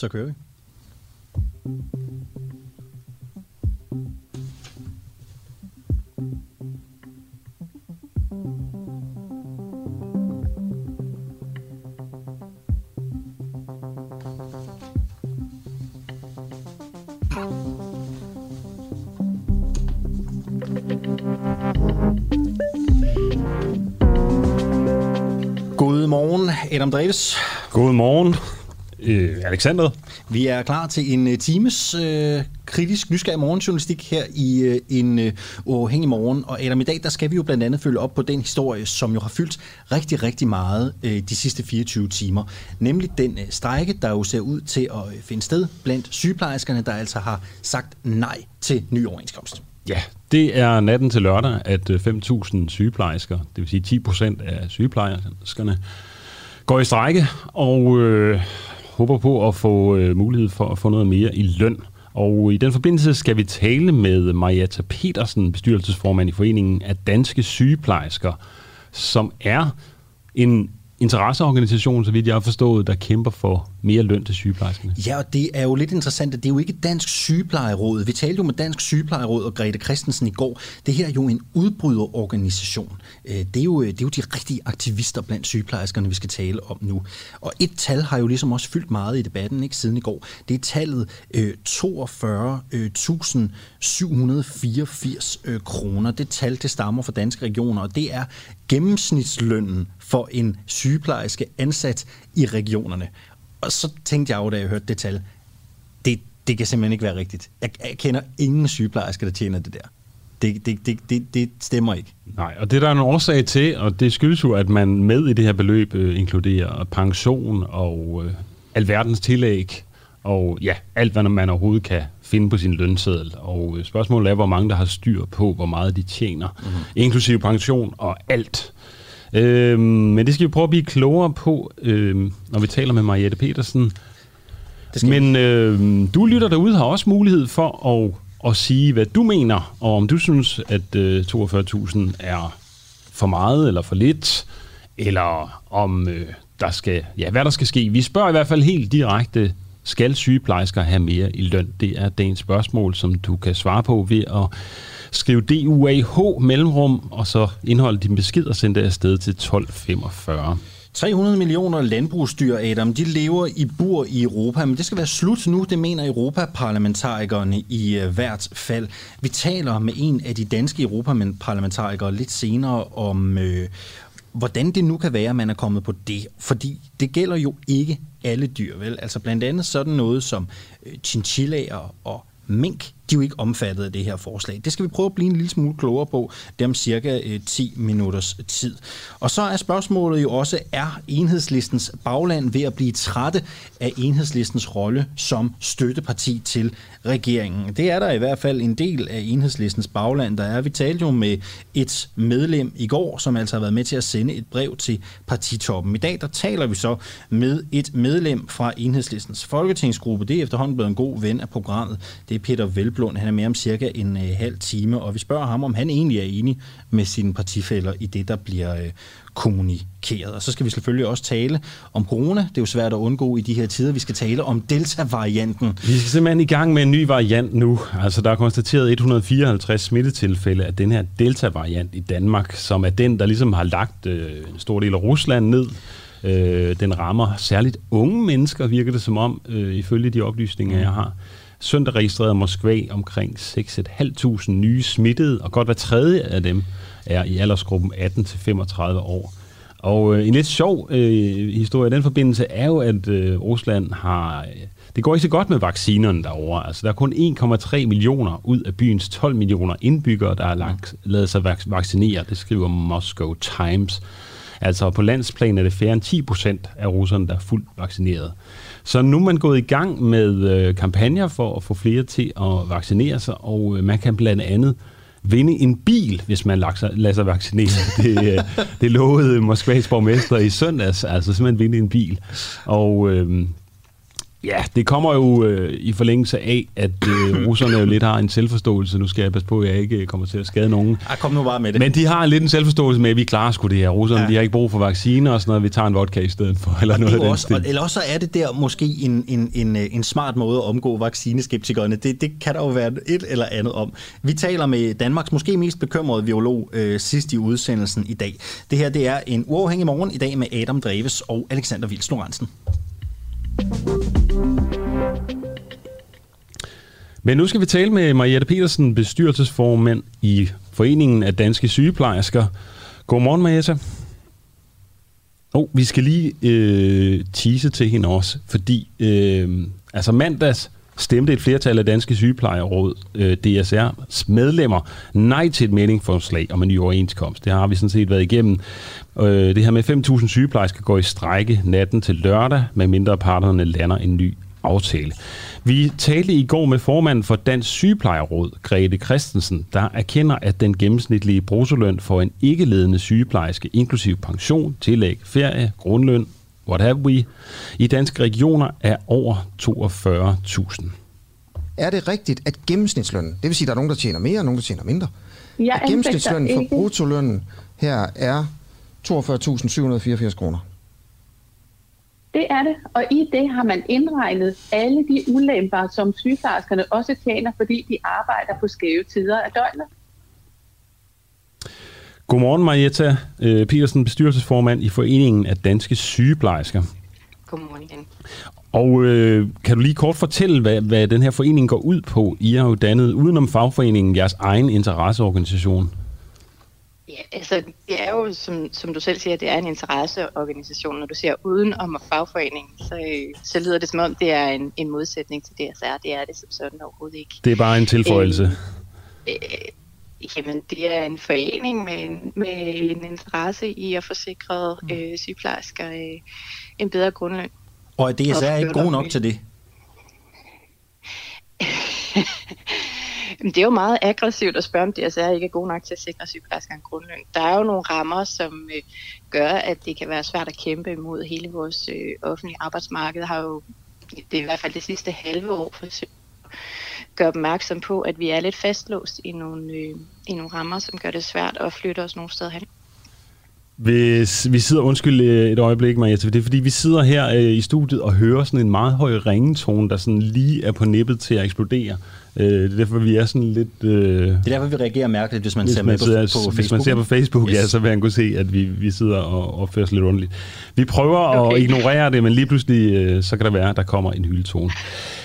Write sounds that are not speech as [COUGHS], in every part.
Så kører vi. Godmorgen, Adam Davis. Godmorgen, øh, Alexander. Vi er klar til en uh, times uh, kritisk nysgerrig morgenjournalistik her i uh, en uh, uafhængig morgen. Og Adam, i dag der skal vi jo blandt andet følge op på den historie, som jo har fyldt rigtig, rigtig meget uh, de sidste 24 timer. Nemlig den uh, strække, der jo ser ud til at uh, finde sted blandt sygeplejerskerne, der altså har sagt nej til ny overenskomst. Ja, det er natten til lørdag, at 5.000 sygeplejersker, det vil sige 10 procent af sygeplejerskerne, går i strække og øh, håber på at få øh, mulighed for at få noget mere i løn. Og i den forbindelse skal vi tale med Marietta Petersen, bestyrelsesformand i Foreningen af Danske Sygeplejersker, som er en interesseorganisation, så vidt jeg har forstået, der kæmper for mere løn til sygeplejerskerne. Ja, og det er jo lidt interessant, at det er jo ikke Dansk Sygeplejeråd. Vi talte jo med Dansk Sygeplejeråd og Grete Christensen i går. Det her er jo en udbryderorganisation. Øh, det er jo, øh, det er jo de rigtige aktivister blandt sygeplejerskerne, vi skal tale om nu. Og et tal har jo ligesom også fyldt meget i debatten ikke siden i går. Det er tallet øh, 42.784 øh, øh, kroner. Det tal, det stammer fra danske regioner, og det er gennemsnitslønnen for en sygeplejerske ansat i regionerne. Og så tænkte jeg jo, da jeg hørte det tal, det, det kan simpelthen ikke være rigtigt. Jeg, jeg kender ingen sygeplejersker, der tjener det der. Det, det, det, det, det stemmer ikke. Nej, og det er der en årsag til, og det skyldes jo, at man med i det her beløb øh, inkluderer pension og øh, alverdens tillæg, og ja, alt hvad man overhovedet kan finde på sin lønseddel. Og øh, spørgsmålet er, hvor mange der har styr på, hvor meget de tjener, mm-hmm. inklusive pension og alt. Øh, men det skal vi prøve at blive klogere på, øh, når vi taler med Mariette Petersen. Men øh, du lytter derude har også mulighed for at, at sige, hvad du mener, og om du synes, at øh, 42.000 er for meget eller for lidt, eller om øh, der skal, ja, hvad der skal ske. Vi spørger i hvert fald helt direkte, skal sygeplejersker have mere i løn? Det er dagens spørgsmål, som du kan svare på ved at skrive DUAH mellemrum, og så indholde din besked og sende det afsted til 1245. 300 millioner landbrugsdyr, Adam, de lever i bur i Europa, men det skal være slut nu, det mener Europaparlamentarikerne i uh, hvert fald. Vi taler med en af de danske Europaparlamentarikere lidt senere om, øh, hvordan det nu kan være, at man er kommet på det. Fordi det gælder jo ikke alle dyr, vel? Altså blandt andet sådan noget som øh, chinchillaer og mink, de er jo ikke omfattet af det her forslag. Det skal vi prøve at blive en lille smule klogere på, det om cirka øh, 10 minutters tid. Og så er spørgsmålet jo også, er enhedslistens bagland ved at blive trætte af enhedslistens rolle som støtteparti til regeringen? Det er der i hvert fald en del af enhedslistens bagland, der er. Vi talte jo med et medlem i går, som altså har været med til at sende et brev til partitoppen. I dag der taler vi så med et medlem fra enhedslistens folketingsgruppe. Det er efterhånden blevet en god ven af programmet. Det er Peter Velblom Eklund. Han er med om cirka en øh, halv time, og vi spørger ham, om han egentlig er enig med sine partifælder i det, der bliver øh, kommunikeret. Og så skal vi selvfølgelig også tale om corona. Det er jo svært at undgå i de her tider. Vi skal tale om Delta-varianten. Vi skal simpelthen i gang med en ny variant nu. Altså, der er konstateret 154 smittetilfælde af den her Delta-variant i Danmark, som er den, der ligesom har lagt øh, en stor del af Rusland ned. Øh, den rammer særligt unge mennesker, virker det som om, øh, ifølge de oplysninger, jeg har. Søndag registrerede Moskva omkring 6.500 nye smittede, og godt hver tredje af dem er i aldersgruppen 18-35 år. Og øh, en lidt sjov øh, historie i den forbindelse er jo, at øh, Rusland har... Øh, det går ikke så godt med vaccinerne derovre. Altså, der er kun 1,3 millioner ud af byens 12 millioner indbyggere, der har lagt, lavet sig vaccinere. Det skriver Moscow Times. Altså på landsplan er det færre end 10 procent af russerne, der er fuldt vaccineret. Så nu er man gået i gang med øh, kampagner for at få flere til at vaccinere sig, og øh, man kan blandt andet vinde en bil, hvis man lader sig, lader sig vaccinere. [LAUGHS] Det, øh, det lovede Moskvas borgmester i søndags, altså simpelthen vinde en bil. Og øh, Ja, det kommer jo øh, i forlængelse af, at øh, [COUGHS] russerne jo lidt har en selvforståelse. Nu skal jeg passe på, at jeg ikke kommer til at skade nogen. Ja, kom nu bare med det. Men de har lidt en selvforståelse med, at vi klarer sgu det her. Russerne ja. de har ikke brug for vacciner og sådan noget. Vi tager en vodka i stedet for. Eller, noget af også, stil. eller også er det der måske en, en, en, øh, en smart måde at omgå vaccineskeptikerne. Det, det kan der jo være et eller andet om. Vi taler med Danmarks måske mest bekymrede biolog øh, sidst i udsendelsen i dag. Det her det er en uafhængig morgen i dag med Adam Dreves og Alexander Vils Lorentzen. Men nu skal vi tale med Mariette Petersen, bestyrelsesformand i Foreningen af Danske Sygeplejersker. Godmorgen, Mariette. Oh, vi skal lige øh, tease til hende også, fordi øh, altså mandags stemte et flertal af Danske Sygeplejeråd, øh, DSR's medlemmer, nej til et meningsforslag om en ny overenskomst. Det har vi sådan set været igennem. Øh, det her med 5.000 sygeplejersker går i strække natten til lørdag, med mindre parterne lander en ny aftale. Vi talte i går med formanden for Dansk Sygeplejeråd, Grete Christensen, der erkender, at den gennemsnitlige bruttoløn for en ikke-ledende sygeplejerske, inklusiv pension, tillæg, ferie, grundløn, what have we, i danske regioner er over 42.000. Er det rigtigt, at gennemsnitslønnen, det vil sige, at der er nogen, der tjener mere, og nogen, der tjener mindre, Jeg at gennemsnitslønnen for bruttolønnen her er 42.784 kroner? Det er det, og i det har man indregnet alle de ulemper, som sygeplejerskerne også tjener, fordi de arbejder på skæve tider af døgnet. Godmorgen, Marietta øh, Petersen, bestyrelsesformand i Foreningen af Danske Sygeplejersker. Godmorgen igen. Og øh, kan du lige kort fortælle, hvad, hvad den her forening går ud på? I har jo dannet udenom fagforeningen jeres egen interesseorganisation. Ja, altså det er jo, som, som du selv siger, det er en interesseorganisation. Når du siger uden om fagforeningen, så, så lyder det som om, det er en, en modsætning til DSR. Det er det som sådan overhovedet ikke. Det er bare en tilføjelse. Øh, øh, jamen, det er en forening med en, med en interesse i at forsikre øh, sygeplejersker øh, en bedre grundløn. Og er DSR ikke god nok til det? [LAUGHS] Det er jo meget aggressivt at spørge, om DSR ikke er god nok til at sikre sygeplejersker en grundløn. Der er jo nogle rammer, som øh, gør, at det kan være svært at kæmpe imod hele vores øh, offentlige arbejdsmarked. Har jo, det er i hvert fald det sidste halve år, forsøgt at gøre opmærksom på, at vi er lidt fastlåst i nogle, øh, i nogle rammer, som gør det svært at flytte os nogle steder hen. Hvis vi sidder, undskyld øh, et øjeblik, Maja, det er fordi, vi sidder her øh, i studiet og hører sådan en meget høj ringetone, der sådan lige er på nippet til at eksplodere. Øh, det er derfor, vi er sådan lidt... Øh, det er derfor, vi reagerer mærkeligt, hvis man hvis ser man med sidder, på, på Facebook. Hvis man ser på Facebook, yes. ja, så vil han kunne se, at vi, vi sidder og opfører os lidt underligt. Vi prøver okay. at ignorere det, men lige pludselig, øh, så kan det være, at der kommer en hyldetone.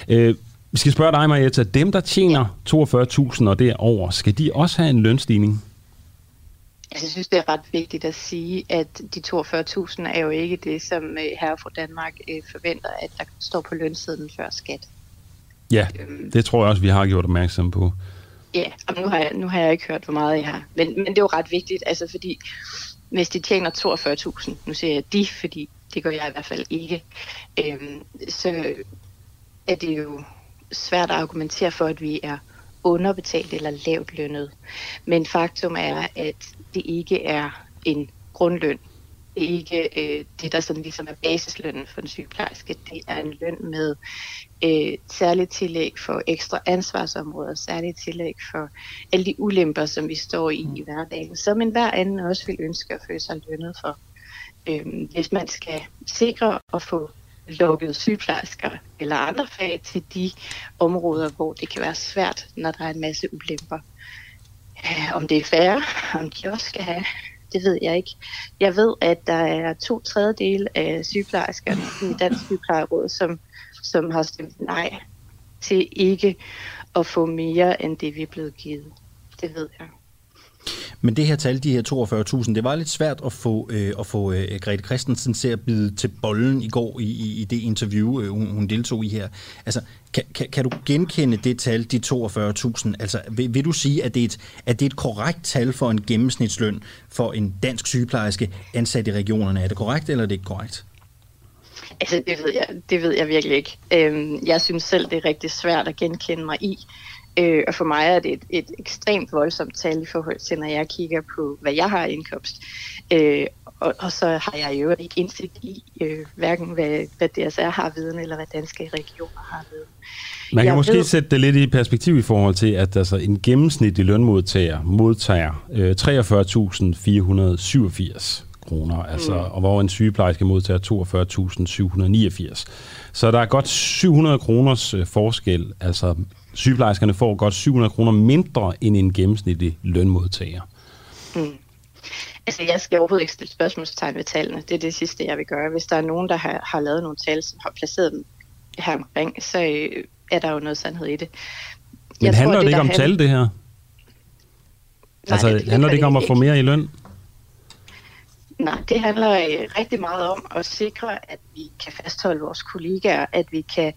Øh, vi skal spørge dig, Marietta. Dem, der tjener 42.000 og derover, skal de også have en lønstigning? Altså, jeg synes, det er ret vigtigt at sige, at de 42.000 er jo ikke det, som øh, her fra Danmark øh, forventer, at der står på lønsiden før skat. Ja, det tror jeg også, vi har gjort opmærksom på. Ja, og nu har jeg, nu har jeg ikke hørt, hvor meget jeg har. Men, men det er jo ret vigtigt, altså fordi hvis de tjener 42.000, nu siger jeg de, fordi det gør jeg i hvert fald ikke, øhm, så er det jo svært at argumentere for, at vi er underbetalt eller lavt lønnet. Men faktum er, at det ikke er en grundløn. Det er ikke øh, det, der sådan ligesom er basislønnen for en sygeplejerske. Det er en løn med øh, særligt tillæg for ekstra ansvarsområder, særligt tillæg for alle de ulemper, som vi står i i hverdagen, som en hver anden også vil ønske at føle sig lønnet for. Øh, hvis man skal sikre at få lukket sygeplejersker eller andre fag til de områder, hvor det kan være svært, når der er en masse ulemper. Om det er færre, om de også skal have, det ved jeg ikke. Jeg ved, at der er to tredjedel af sygeplejerskerne i Dansk Sygeplejeråd, som, som har stemt nej til ikke at få mere end det, vi er blevet givet. Det ved jeg. Men det her tal, de her 42.000, det var lidt svært at få, øh, at få øh, Grete Christensen til at bide til bollen i går i, i, i det interview, øh, hun, hun deltog i her. Altså, kan, kan, kan du genkende det tal, de 42.000? Altså, vil, vil du sige, at det, er et, at det er et korrekt tal for en gennemsnitsløn for en dansk sygeplejerske ansat i regionerne? Er det korrekt, eller er det ikke korrekt? Altså, det ved jeg, det ved jeg virkelig ikke. Øhm, jeg synes selv, det er rigtig svært at genkende mig i. Øh, og for mig er det et, et ekstremt voldsomt tal i forhold til, når jeg kigger på, hvad jeg har i indkomst. Øh, og, og så har jeg jo ikke indsigt i, øh, hverken hvad, hvad DSR har viden, eller hvad danske regioner har viden. Man kan Jeg måske ved- sætte det lidt i perspektiv i forhold til, at altså, en gennemsnitlig lønmodtager modtager øh, 43.487 kroner, altså, mm. og hvor en sygeplejerske modtager 42.789. Så der er godt 700 kroners øh, forskel. Altså, sygeplejerskerne får godt 700 kroner mindre end en gennemsnitlig lønmodtager. Altså, jeg skal overhovedet ikke stille spørgsmålstegn ved tallene. Det er det sidste, jeg vil gøre. Hvis der er nogen, der har, har lavet nogle tal, som har placeret dem her omkring, så øh, er der jo noget sandhed i det. Men Jeg handler tror, det ikke om han- tal, det her? Nej, altså, det- det handler det ikke om at få mere i løn? Nej, det handler øh, rigtig meget om at sikre, at vi kan fastholde vores kollegaer, at vi kan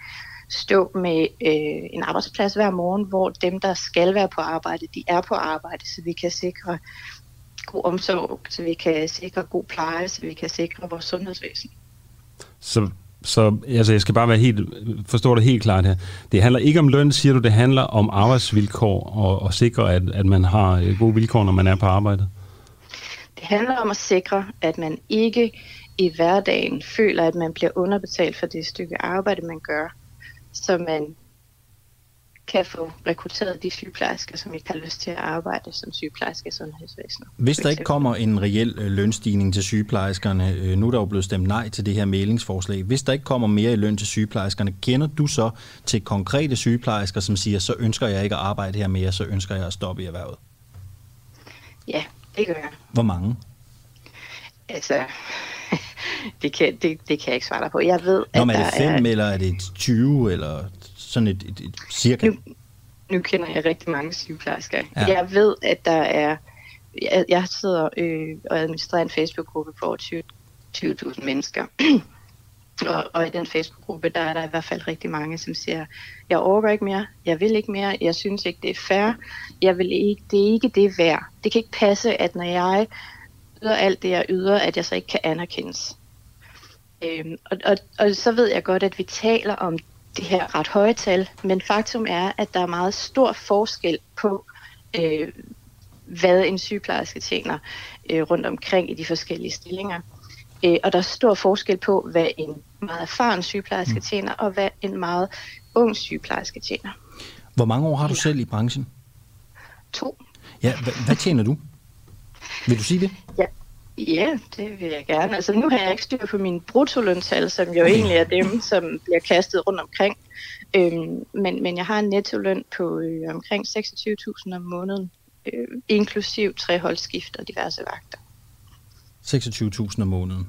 stå med øh, en arbejdsplads hver morgen, hvor dem, der skal være på arbejde, de er på arbejde, så vi kan sikre god omsorg, så vi kan sikre god pleje, så vi kan sikre vores sundhedsvæsen. Så, så altså, jeg skal bare være helt, forstå det helt klart her. Det handler ikke om løn, siger du, det handler om arbejdsvilkår og, og sikre, at, at man har øh, gode vilkår, når man er på arbejde. Det handler om at sikre, at man ikke i hverdagen føler, at man bliver underbetalt for det stykke arbejde, man gør, så man kan få rekrutteret de sygeplejersker, som ikke har lyst til at arbejde som sygeplejerske i sundhedsvæsenet. Hvis der ikke kommer en reel øh, lønstigning til sygeplejerskerne, øh, nu er der jo blevet stemt nej til det her mailingsforslag, hvis der ikke kommer mere i løn til sygeplejerskerne, kender du så til konkrete sygeplejersker, som siger, så ønsker jeg ikke at arbejde her mere, så ønsker jeg at stoppe i erhvervet? Ja, det gør jeg. Hvor mange? Altså, det kan, det, det kan jeg ikke svare dig på. Jeg ved, Nå, at men er det fem, eller er det 20, eller sådan et, et, et cirka? Nu, nu kender jeg rigtig mange sygeplejersker. Ja. Jeg ved, at der er... Jeg, jeg sidder øh, og administrerer en Facebook-gruppe på over 20 20.000 mennesker. [CLEARS THROAT] og, og i den Facebook-gruppe, der er der i hvert fald rigtig mange, som siger, jeg overgår ikke mere, jeg vil ikke mere, jeg synes ikke, det er fair, jeg vil ikke, det er ikke det værd. Det kan ikke passe, at når jeg yder alt det, jeg yder, at jeg så ikke kan anerkendes. Øhm, og, og, og så ved jeg godt, at vi taler om det her ret høje tal, men faktum er, at der er meget stor forskel på, øh, hvad en sygeplejerske tjener øh, rundt omkring i de forskellige stillinger. Øh, og der er stor forskel på, hvad en meget erfaren sygeplejerske tjener, og hvad en meget ung sygeplejerske tjener. Hvor mange år har du selv i branchen? To. Ja, hvad, hvad tjener du? Vil du sige det? Ja. Ja, det vil jeg gerne. Altså nu har jeg ikke styr på mine bruttoløntal, som jo egentlig er dem, som bliver kastet rundt omkring. Øhm, men, men jeg har en nettoløn på øh, omkring 26.000 om måneden, øh, inklusiv tre holdskift og diverse vagter. 26.000 om måneden.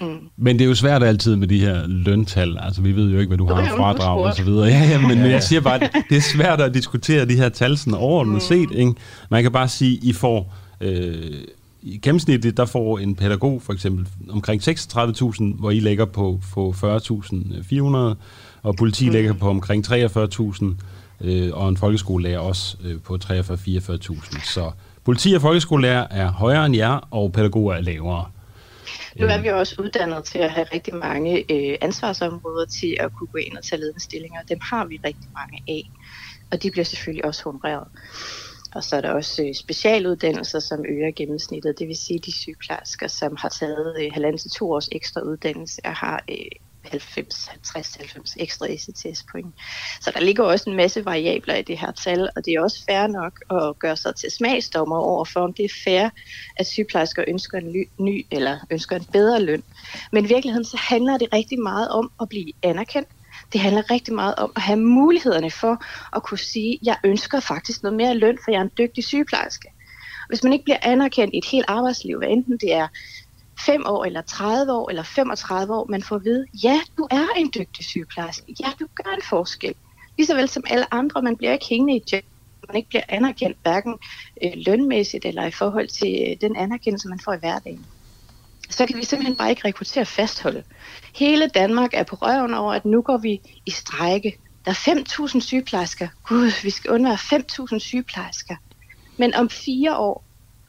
Mm. Men det er jo svært altid med de her løntal. Altså, vi ved jo ikke, hvad du har af du fradrag og så videre. [LAUGHS] Ja, ja, men, men jeg siger bare, at det er svært at diskutere de her tal sådan overordnet Mm. set. Ikke? Man kan bare sige, I får... Øh, i gennemsnitligt, der får en pædagog for eksempel omkring 36.000, hvor I ligger på, på 40.400, og politi Mm. ligger på omkring 43.000, øh, og en folkeskolelærer også øh, på 43-44.000. Så politi og folkeskolelærer er højere end jer, og pædagoger er lavere. Nu er vi jo også uddannet til at have rigtig mange øh, ansvarsområder til at kunne gå ind og tage ledende stillinger. Dem har vi rigtig mange af, og de bliver selvfølgelig også honoreret. Og så er der også øh, specialuddannelser, som øger gennemsnittet. Det vil sige, de sygeplejersker, som har taget øh, halvanden til to års ekstra uddannelse, og har øh, 90, 50, 90 ekstra ECTS point. Så der ligger også en masse variabler i det her tal, og det er også fair nok at gøre sig til smagsdommer over for, om det er fair, at sygeplejersker ønsker en ny, ny eller ønsker en bedre løn. Men i virkeligheden så handler det rigtig meget om at blive anerkendt. Det handler rigtig meget om at have mulighederne for at kunne sige, jeg ønsker faktisk noget mere løn, for jeg er en dygtig sygeplejerske. Hvis man ikke bliver anerkendt i et helt arbejdsliv, hvad enten det er 5 år, eller 30 år, eller 35 år, man får at vide, ja, du er en dygtig sygeplejerske. Ja, du gør en forskel. Ligesåvel som alle andre, man bliver ikke hængende i job, man ikke bliver anerkendt, hverken øh, lønmæssigt eller i forhold til øh, den anerkendelse, man får i hverdagen. Så kan vi simpelthen bare ikke rekruttere og fastholde. Hele Danmark er på røven over, at nu går vi i strejke. Der er 5.000 sygeplejersker. Gud, vi skal undvære 5.000 sygeplejersker. Men om fire år,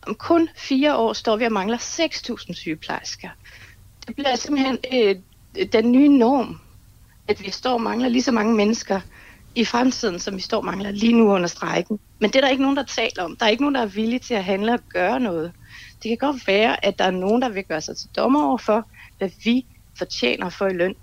om kun fire år, står vi og mangler 6.000 sygeplejersker. Det bliver simpelthen øh, den nye norm, at vi står og mangler lige så mange mennesker i fremtiden, som vi står og mangler lige nu under strækken. Men det er der ikke nogen, der taler om. Der er ikke nogen, der er villige til at handle og gøre noget. Det kan godt være, at der er nogen, der vil gøre sig til dommer over for, hvad vi fortjener for i løn.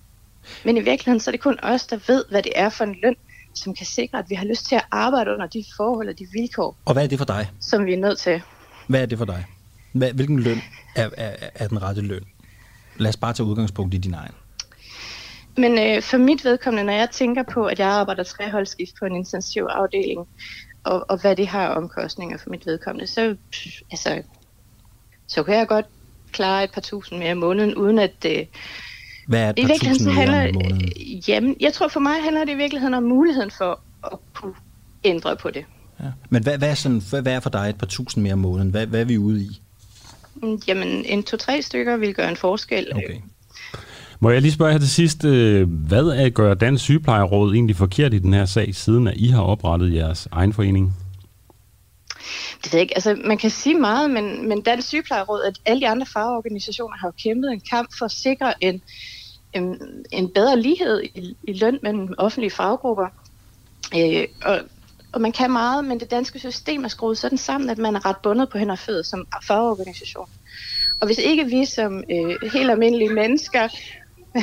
Men i virkeligheden så er det kun os, der ved, hvad det er for en løn, som kan sikre, at vi har lyst til at arbejde under de forhold og de vilkår, Og hvad er det for dig? som vi er nødt til. Hvad er det for dig? Hvad, hvilken løn er, er, er den rette løn? Lad os bare tage udgangspunkt i din egen. Men øh, for mit vedkommende, når jeg tænker på, at jeg arbejder treholdsskift på en intensiv afdeling, og, og hvad det har omkostninger for mit vedkommende, så, pff, altså, så kan jeg godt klare et par tusind mere om måneden, uden at... Øh, Hvad er et I par virkeligheden tusind så mere handler, om måneden? øh, jamen, jeg tror for mig handler det i virkeligheden om muligheden for at kunne ændre på det. Ja. Men hvad, hvad, er sådan, hvad, hvad er for dig et par tusind mere om måneden? Hvad, hvad er vi ude i? Mm, Jamen, en to-tre stykker vil gøre en forskel. Okay. Må jeg lige spørge her til sidst, øh, hvad er gør Dansk Sygeplejeråd egentlig forkert i den her sag, siden at I har oprettet jeres egen forening? Det ved ikke. Altså, man kan sige meget, men, men Dansk Sygeplejeråd, at alle de andre fagorganisationer har jo kæmpet en kamp for at sikre en, en, en bedre lighed i, i løn mellem offentlige faggrupper. Øh, og, og man kan meget, men det danske system er skruet sådan sammen, at man er ret bundet på hænder og fødder som fagorganisation. Og hvis ikke vi som øh, helt almindelige mennesker... [LAUGHS]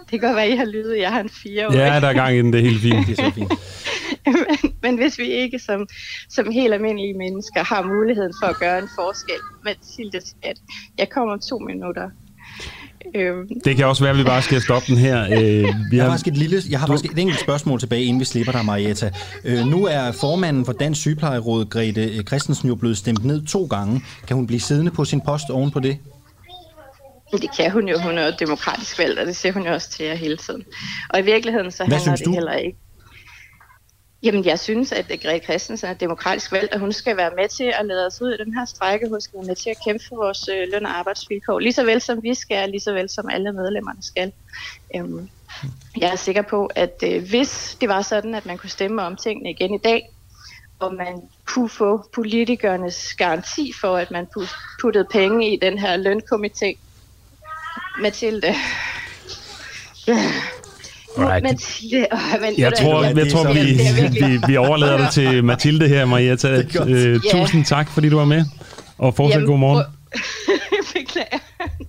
det kan godt være, at I har lyttet, jeg har en fire Ja, der er gang i den, det er helt fint. Det er så fint. [LAUGHS] men, men hvis vi ikke som, som helt almindelige mennesker har muligheden for at gøre en forskel, Mathilde skat, jeg kommer om to minutter. Øhm, Det kan også være, at vi bare skal stoppe den her. Øh, vi Jeg har har, faktisk et, lille, jeg har faktisk et enkelt spørgsmål tilbage, inden vi slipper dig, Marietta. Øh, nu er formanden for Dansk Sygeplejeråd, Grete øh, Christensen, jo blevet stemt ned to gange. Kan hun blive siddende på sin post oven på det? det kan hun jo, hun er jo demokratisk valgt, og det siger hun jo også til jer hele tiden. Og i virkeligheden så handler synes det du? heller ikke. Jamen, jeg synes, at Grete Christensen er demokratisk valgt, og hun skal være med til at lede os ud i den her strække. Hun skal være med til at kæmpe for vores øh, løn- og arbejdsvilkår, lige så vel som vi skal, lige så vel som alle medlemmerne skal. Øhm, jeg er sikker på, at øh, hvis det var sådan, at man kunne stemme om tingene igen i dag, og man kunne få politikernes garanti for, at man puttede penge i den her lønkomité. Mathilde. [LAUGHS] Right. Mathilde. Oh, men, jeg tror, det jeg tror vi. Det vi, vi overlader det til Mathilde her, Marietta. Det. Øh, tusind tak, fordi du var med. Og fortsæt Jamen, god morgen. [LAUGHS] Beklager.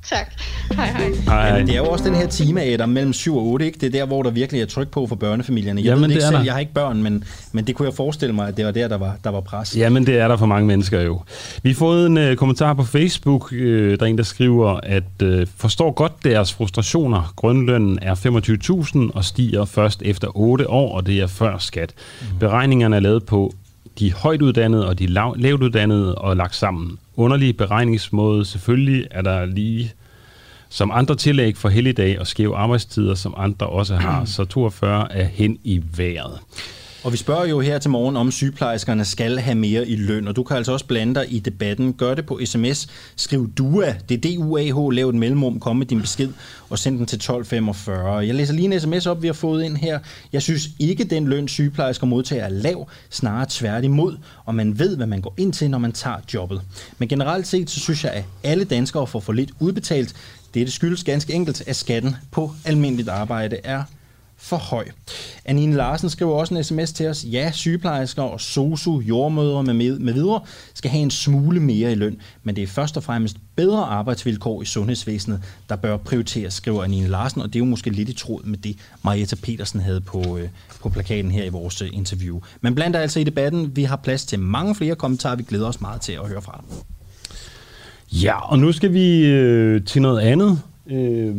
Tak. Hej, hej. Hej, hej. Det er jo også den her time, Adam, mellem 7 og 8, ikke? Det er der, hvor der virkelig er tryk på for børnefamilierne. Jeg Jamen, ved det det ikke er selv, der. jeg har ikke børn, men, men det kunne jeg forestille mig, at det var der, der var, der var pres. Jamen, det er der for mange mennesker jo. Vi har fået en uh, kommentar på Facebook. Uh, der er en, der skriver, at uh, forstår godt deres frustrationer. Grundlønnen er 25.000 og stiger først efter 8 år, og det er før skat. Mm. Beregningerne er lavet på de højt uddannede og de lav, lavt uddannede og lagt sammen. Underlig beregningsmåde. Selvfølgelig er der lige som andre tillæg for helligdag og skæve arbejdstider, som andre også har. Så 42 er hen i vejret. Og vi spørger jo her til morgen, om sygeplejerskerne skal have mere i løn, og du kan altså også blande dig i debatten. Gør det på sms. Skriv DUA, det er D-U-A-H, lav et mellemrum, kom med din besked og send den til 1245. Jeg læser lige en sms op, vi har fået ind her. Jeg synes ikke, den løn sygeplejersker modtager er lav, snarere tværtimod, og man ved, hvad man går ind til, når man tager jobbet. Men generelt set, så synes jeg, at alle danskere får for lidt udbetalt. Dette skyldes ganske enkelt, at skatten på almindeligt arbejde er for høj. Anine Larsen skriver også en sms til os. Ja, sygeplejersker og sosu, jordmødre med, med, med videre skal have en smule mere i løn, men det er først og fremmest bedre arbejdsvilkår i sundhedsvæsenet, der bør prioriteres, skriver Anine Larsen, og det er jo måske lidt i tråd med det, Marietta Petersen havde på, øh, på plakaten her i vores øh, interview. Men blandt altså i debatten, vi har plads til mange flere kommentarer, vi glæder os meget til at høre fra dig. Ja, og nu skal vi øh, til noget andet. Øh,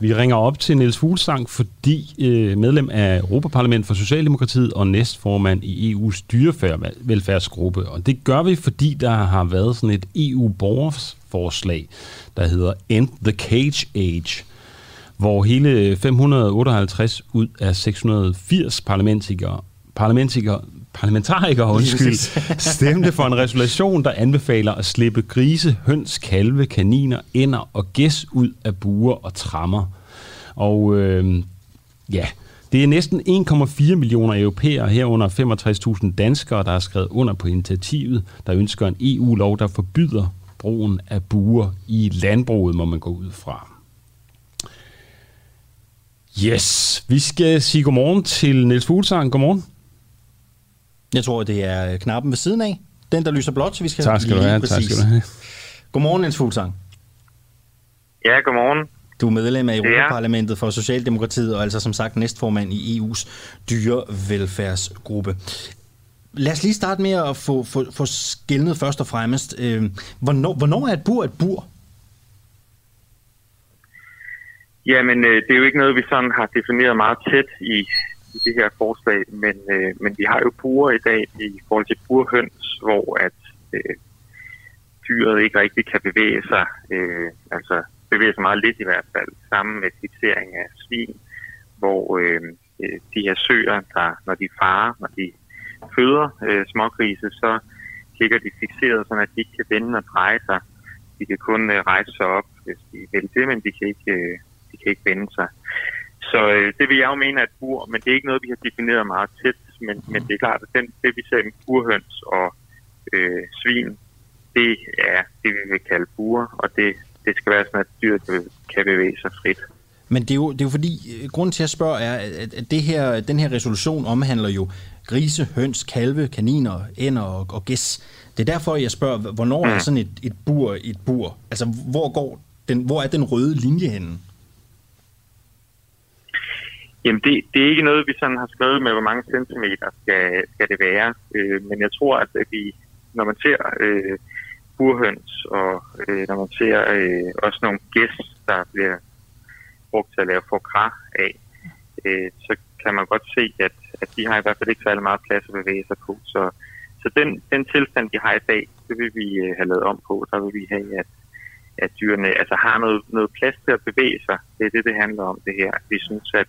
vi ringer op til Niels Fuglsang, fordi øh, medlem af Europaparlamentet for Socialdemokratiet og næstformand i EU's dyrevelfærdsgruppe. Og det gør vi, fordi der har været sådan et EU-borgerforslag, der hedder End the Cage Age, hvor hele 558 ud af 680 parlamentikere, parlamentikere parlamentarikere undskyld, [LAUGHS] stemte for en resolution, der anbefaler at slippe grise, høns, kalve, kaniner, ænder og gæs ud af buer og trammer. Og øh, ja, det er næsten 1,4 millioner europæere, herunder 65.000 danskere, der har skrevet under på initiativet, der ønsker en EU-lov, der forbyder brugen af buer i landbruget, må man gå ud fra. Yes, vi skal sige godmorgen til Niels Fuglsang. Godmorgen. Jeg tror, det er knappen ved siden af. Den, der lyser blåt, så vi skal Tak skal du have. Tak skal du have. Godmorgen, Niels Fuglsang. Ja, godmorgen. Du er medlem af Europaparlamentet for Socialdemokratiet, og altså som sagt næstformand i EU's dyrevelfærdsgruppe. Lad os lige starte med at få, få, få skældnet først og fremmest. Øh, hvornår, hvornår er et bur et bur? Jamen, øh, det er jo ikke noget, vi sådan har defineret meget tæt i, i det her forslag, men, øh, men vi har jo burer i dag i forhold til burhøns, hvor at øh, dyret ikke rigtig kan bevæge sig, øh, altså bevæge sig meget lidt i hvert fald, sammen med fixering af svin, hvor øh, øh, de her søer, der, når de farer, når de føder øh, smågrise, så ligger de fixeret, så de ikke kan vende og dreje sig. De kan kun øh, rejse sig op, hvis de vil det, men de kan ikke, øh, de kan ikke vende sig. Så øh, det vil jeg jo mene er et bur, men det er ikke noget, vi har defineret meget tæt. Men, men det er klart, at den, det vi ser med burhøns og øh, svin, det er det, vi vil kalde bur, og det, det skal være sådan, at dyret kan bevæge sig frit. Men det er jo, det er jo fordi, øh, grunden til at spørge er, at, at det her, den her resolution omhandler jo grise, høns, kalve, kaniner, ænder og, og gæs. Det er derfor, jeg spørger, hvornår mm. er sådan et, et bur et bur? Altså, hvor, går den, hvor er den røde linje henne? Jamen, det, det er ikke noget, vi sådan har skrevet med, hvor mange centimeter skal, skal det være. Øh, men jeg tror, at vi, når man ser øh, burhøns, og øh, når man ser øh, også nogle gæs, der bliver brugt til at lave foie af, øh, så kan man godt se, at, at de har i hvert fald ikke særlig meget plads at bevæge sig på. Så, så den, den tilstand, de har i dag, det vil vi øh, have lavet om på. Der vil vi have, at, at dyrene altså, har noget, noget plads til at bevæge sig. Det er det, det handler om det her. Vi synes, at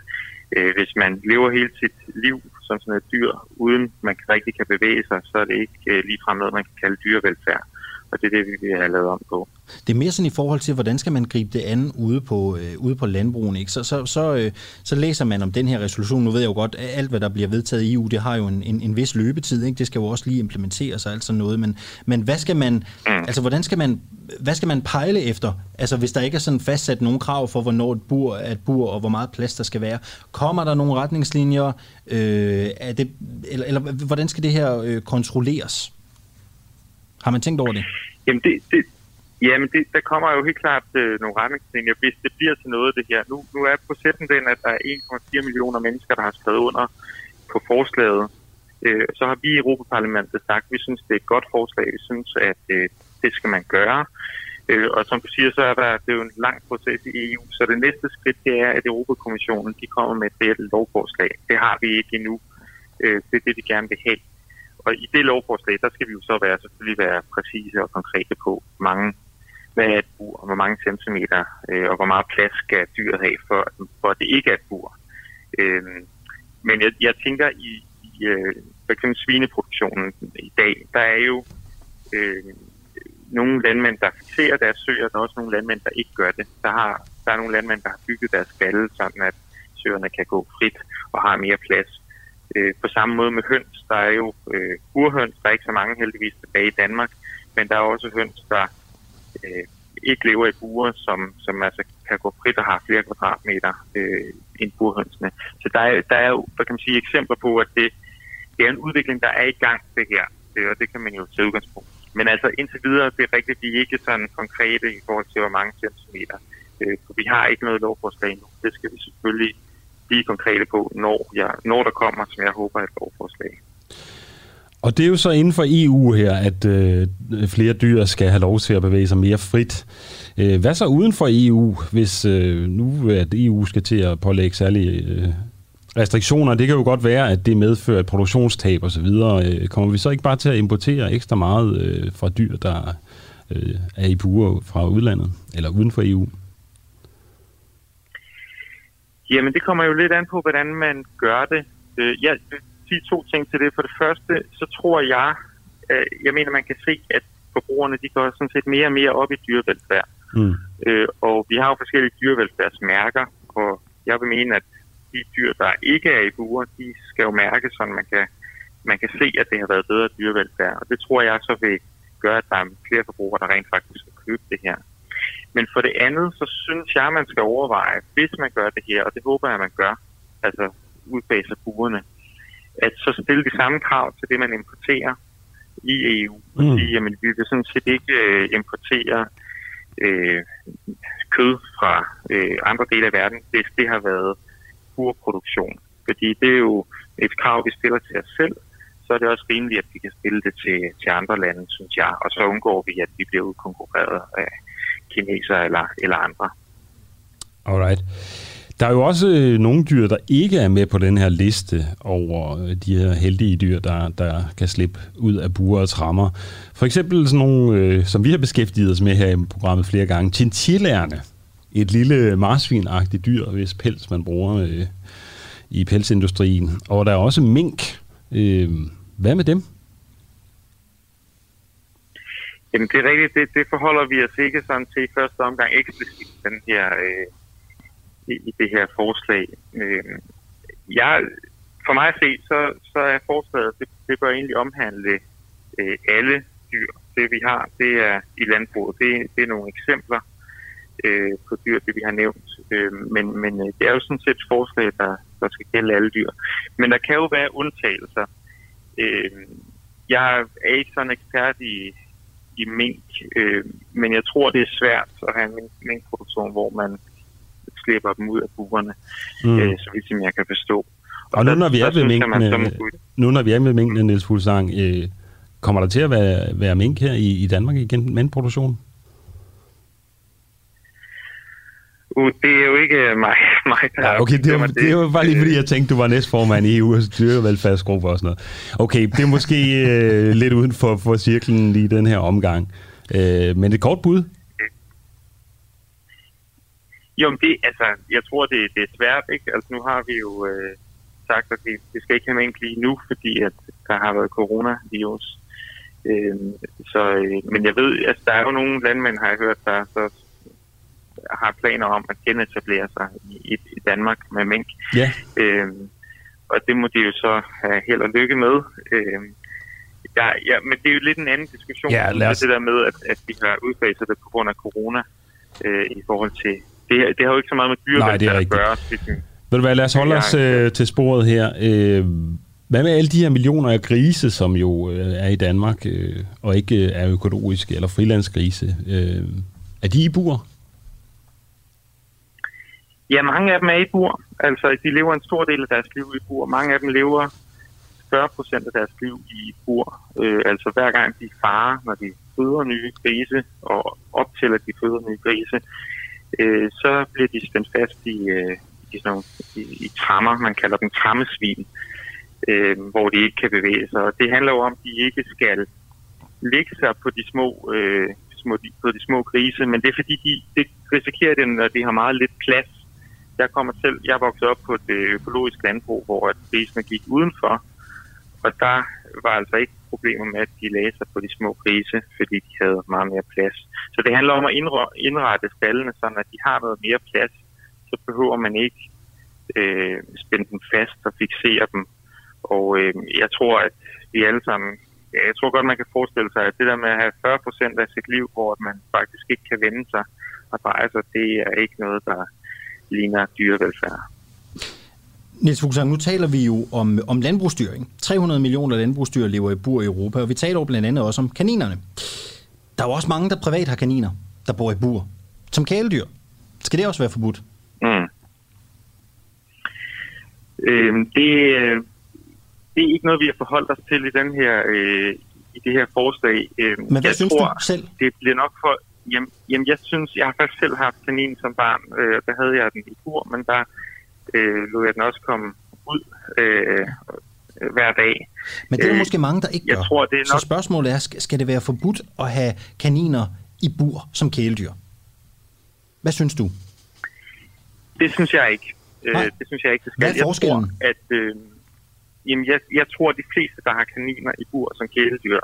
øh, hvis man lever hele sit liv som sådan et dyr, uden man rigtig kan bevæge sig, så er det ikke øh, ligefrem noget, man kan kalde dyrevelfærd og det er det, vi vil have lavet om på. Det er mere sådan i forhold til, hvordan skal man gribe det an ude på, øh, ude på landbrugen. Ikke? Så, så, så, øh, så læser man om den her resolution. Nu ved jeg jo godt, at alt, hvad der bliver vedtaget i EU, det har jo en, en, en vis løbetid. Ikke? Det skal jo også lige implementeres og alt sådan noget. Men, men hvad skal man, mm. altså, hvordan skal man, hvad skal man pejle efter? Altså, hvis der ikke er sådan fastsat nogen krav for, hvornår et bur er et bur, og hvor meget plads der skal være. Kommer der nogle retningslinjer? Øh, er det, eller, eller hvordan skal det her øh, kontrolleres? Har man tænkt over det? Jamen, det, det, jamen det, der kommer jo helt klart øh, nogle retningslinjer, hvis det bliver til noget det her. Nu, nu er processen den, at der er 1,4 millioner mennesker, der har skrevet under på forslaget. Øh, så har vi i Europaparlamentet sagt, at vi synes, det er et godt forslag. Vi synes, at øh, det skal man gøre. Øh, og som du siger, så er der, det er jo en lang proces i EU, så det næste skridt det er, at Europakommissionen de kommer med et reelt lovforslag. Det har vi ikke endnu. Øh, det er det, vi gerne vil have. Og i det lovforslag, der skal vi jo så være, selvfølgelig være præcise og konkrete på, hvor mange, hvad er et bur, og hvor mange centimeter, øh, og hvor meget plads skal dyret have, for, for at det ikke er et bur. Øh, men jeg, jeg tænker, i, i øh, for eksempel svineproduktionen i dag, der er jo øh, nogle landmænd, der fixerer deres søer, der er også nogle landmænd, der ikke gør det. Der, har, der er nogle landmænd, der har bygget deres skalle, sådan at søerne kan gå frit og har mere plads. Øh, på samme måde med høns, der er jo øh, urhøns, der er ikke så mange heldigvis tilbage i Danmark, men der er også høns, der øh, ikke lever i buer, som, som altså kan gå frit og har flere kvadratmeter øh, end burhønsene. Så der er, der er jo, hvad kan man sige, eksempler på, at det, det er en udvikling, der er i gang, det her, øh, og det kan man jo tage udgangspunkt. Men altså indtil videre, det er rigtigt, vi er ikke sådan konkrete i forhold til, hvor mange centimeter. Øh, for vi har ikke noget lovforslag nu. Det skal vi selvfølgelig blive konkrete på, når, jeg, når der kommer, som jeg håber, et lovforslag. Og det er jo så inden for EU her, at øh, flere dyr skal have lov til at bevæge sig mere frit. Øh, hvad så uden for EU, hvis øh, nu at EU skal til at pålægge særlige øh, restriktioner? Det kan jo godt være, at det medfører et produktionstab osv. Øh, kommer vi så ikke bare til at importere ekstra meget øh, fra dyr, der øh, er i buer fra udlandet eller uden for EU? Jamen, det kommer jo lidt an på, hvordan man gør det. Øh, jeg vil sige to ting til det. For det første, så tror jeg, jeg mener, man kan se, at forbrugerne, de går sådan set mere og mere op i dyrevelfærd. Mm. Øh, og vi har jo forskellige dyrevelfærdsmærker, og jeg vil mene, at de dyr, der ikke er i buer, de skal jo mærke, så man kan, man kan se, at det har været bedre dyrevelfærd. Og det tror jeg så vil gøre, at der er flere forbrugere, der rent faktisk vil købe det her. Men for det andet, så synes jeg, man skal overveje, hvis man gør det her, og det håber jeg, man gør, altså udfaser burene, at så stille de samme krav til det, man importerer i EU. Og Mm. sige, jamen, vi vil sådan set ikke øh, importere øh, kød fra øh, andre dele af verden, hvis det har været burproduktion. Fordi det er jo et krav, vi stiller til os selv, så er det også rimeligt, at vi kan stille det til, til andre lande, synes jeg. Og så undgår vi, at vi bliver udkonkurreret af kinesere eller, eller andre. Alright. Der er jo også øh, nogle dyr, der ikke er med på den her liste over øh, de her heldige dyr, der, der kan slippe ud af buer og trammer. For eksempel sådan nogle, øh, som vi har beskæftiget os med her i programmet flere gange, chinchillaerne. Et lille marsvinagtigt dyr, hvis pels man bruger øh, i pelsindustrien. Og der er også mink. Øh, hvad med dem? Jamen det er rigtigt, det, det forholder vi os ikke sådan til i første omgang eksplicit den her, øh, i, i det her forslag. Øh, jeg, for mig at se, så, så er forslaget, det, det bør egentlig omhandle øh, alle dyr. Det vi har, det er i landbruget. Det, det er nogle eksempler øh, på dyr, det vi har nævnt. Øh, men, men øh, det er jo sådan set et forslag, der, der skal gælde alle dyr. Men der kan jo være undtagelser. Øh, jeg er ikke sådan ekspert i, i mink, øh, men jeg tror, det er svært at have en mink- minkproduktion, hvor man slipper dem ud af burerne, Mm. øh, så vidt som jeg kan forstå. Og nu der- når vi er ved minkene, nu når vi er med minkene, Niels Fuglsang, øh, kommer der til at være, være mink her i, i Danmark i genproduktion? Uh, det er jo ikke mig, [LAUGHS] mig der Ja, okay, det var, det var bare lige fordi, jeg tænkte, du var næstformand i EU's dyrevelfærdsgruppe og sådan noget. Okay, det er måske øh, lidt uden for, for cirklen i den her omgang. Øh, men et kort bud? Jo, men det, altså, jeg tror, det, det er svært, ikke? Altså, nu har vi jo øh, sagt, at vi, vi skal ikke have mink lige nu, fordi at der har været coronavirus. Øh, så, øh, men jeg ved, altså, der er jo nogle landmænd, har jeg hørt, der så har planer om at genetablere sig i, i Danmark med mink. Ja. Øh, og det må de jo så have held og lykke med. Øh, ja, ja, men det er jo lidt en anden diskussion. Ja, lad os- Det der med, at, at vi har udfaset det på grund af corona øh, i forhold til... Det, det har jo ikke så meget med dyrevelfærd at gøre. Ved du hvad, lad os holde os øh, til sporet her. Øh, hvad med alle de her millioner af grise, som jo øh, er i Danmark, øh, og ikke øh, er økologiske eller frilandsgrise? Øh, er de i bur? Ja, mange af dem er i bur. Altså, de lever en stor del af deres liv i bur. Mange af dem lever 40 procent af deres liv i bur. Øh, altså, hver gang de farer, når de føder nye grise, og op til, at de føder nye grise, øh, så bliver de spændt fast i, øh, i, sådan nogle, i, i trammer. Man kalder dem trammesvin, øh, hvor de ikke kan bevæge sig. Og det handler jo om, at de ikke skal lægge sig på de små, øh, små, på de små grise, men det er fordi, de, det risikerer det, når de har meget lidt plads. Jeg kommer selv, jeg voksede vokset op på et øh, økologisk landbrug, hvor at grisene gik udenfor, og der var altså ikke problemer med, at de lagde sig på de små grise, fordi de havde meget mere plads. Så det handler om at indrette stallene, sådan at de har noget mere plads, så behøver man ikke øh, spænde dem fast og fixere dem. Og øh, jeg tror, at vi alle sammen, ja, jeg tror godt, man kan forestille sig, at det der med at have 40 procent af sit liv, hvor man faktisk ikke kan vende sig og dreje sig, det er ikke noget, der ligner dyrevelfærd. Niels Fuglsang, nu taler vi jo om, om landbrugsdyr. Ikke? 300 millioner landbrugsdyr lever i bur i Europa, og vi taler jo blandt andet også om kaninerne. Der er jo også mange, der privat har kaniner, der bor i bur. Som kæledyr. Skal det også være forbudt? Mm. Øhm, det, øh, det er ikke noget, vi har forholdt os til i, den her, øh, i det her forslag. Øhm, Men hvad jeg synes tror, du selv? Det bliver nok for... Jamen, jamen, jeg synes, jeg har faktisk selv haft kanin som barn. Øh, der havde jeg den i bur, men der øh, lod jeg den også komme ud øh, hver dag. Men det er der Øh, måske mange, der ikke jeg gør. tror, det er Så nok- spørgsmålet er, skal det være forbudt at have kaniner i bur som kæledyr? Hvad synes du? Det synes jeg ikke. Øh, det synes jeg ikke, det skal. Hvad er Jeg forskellen? tror, at, øh, jamen, jeg, jeg tror, at de fleste, der har kaniner i bur som kæledyr,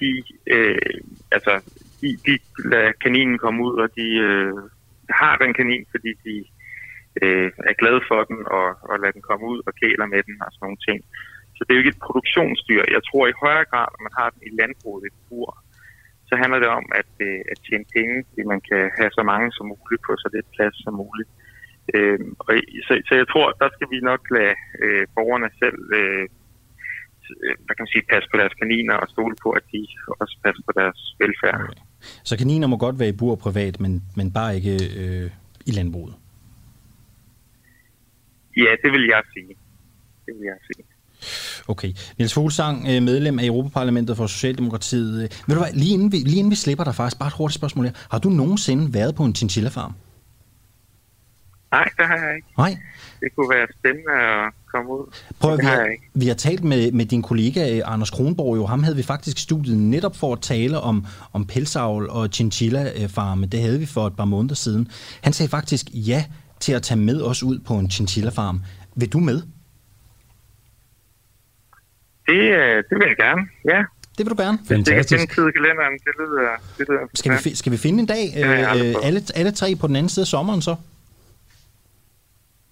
de, øh, altså, de, de lader kaninen komme ud, og de øh, har den kanin, fordi de øh, er glade for den, og, og lader den komme ud og kæler med den og sådan nogle ting. Så det er jo ikke et produktionsdyr. Jeg tror i højere grad, at man har den i landbruget et bur, så handler det om at, øh, at tjene penge, fordi man kan have så mange som muligt på så lidt plads som muligt. Øh, og, så, så jeg tror, der skal vi nok lade øh, borgerne selv øh, hvad kan man sige, passe på deres kaniner og stole på, at de også passer på deres velfærd. Okay. Så kaniner må godt være i bur privat, men, men bare ikke øh, i landbruget? Ja, det vil jeg sige. Det vil jeg sige. Okay. Niels Fuglsang, øh, medlem af Europaparlamentet for Socialdemokratiet. Øh, ved du hvad, lige inden, vi, lige inden vi slipper dig faktisk, bare et hurtigt spørgsmål her. Har du nogensinde været på en chinchilla-farm? Nej, det har jeg ikke. Nej. Det kunne være spændende at komme ud. Prøv, vi, har, vi har talt med, med din kollega øh, Anders Kronborg, jo. ham havde vi faktisk studiet netop for at tale om, om pelsavl og chinchilla-farme. Det havde vi for et par måneder siden. Han sagde faktisk ja til at tage med os ud på en chinchilla-farm. Vil du med? Det, øh, det vil jeg gerne, ja. Det vil du gerne. Fantastisk. Det kan tid i kalenderen. Det lyder, det lyder skal, vi, skal vi finde en dag, ja, øh, alle, alle tre på den anden side af sommeren så?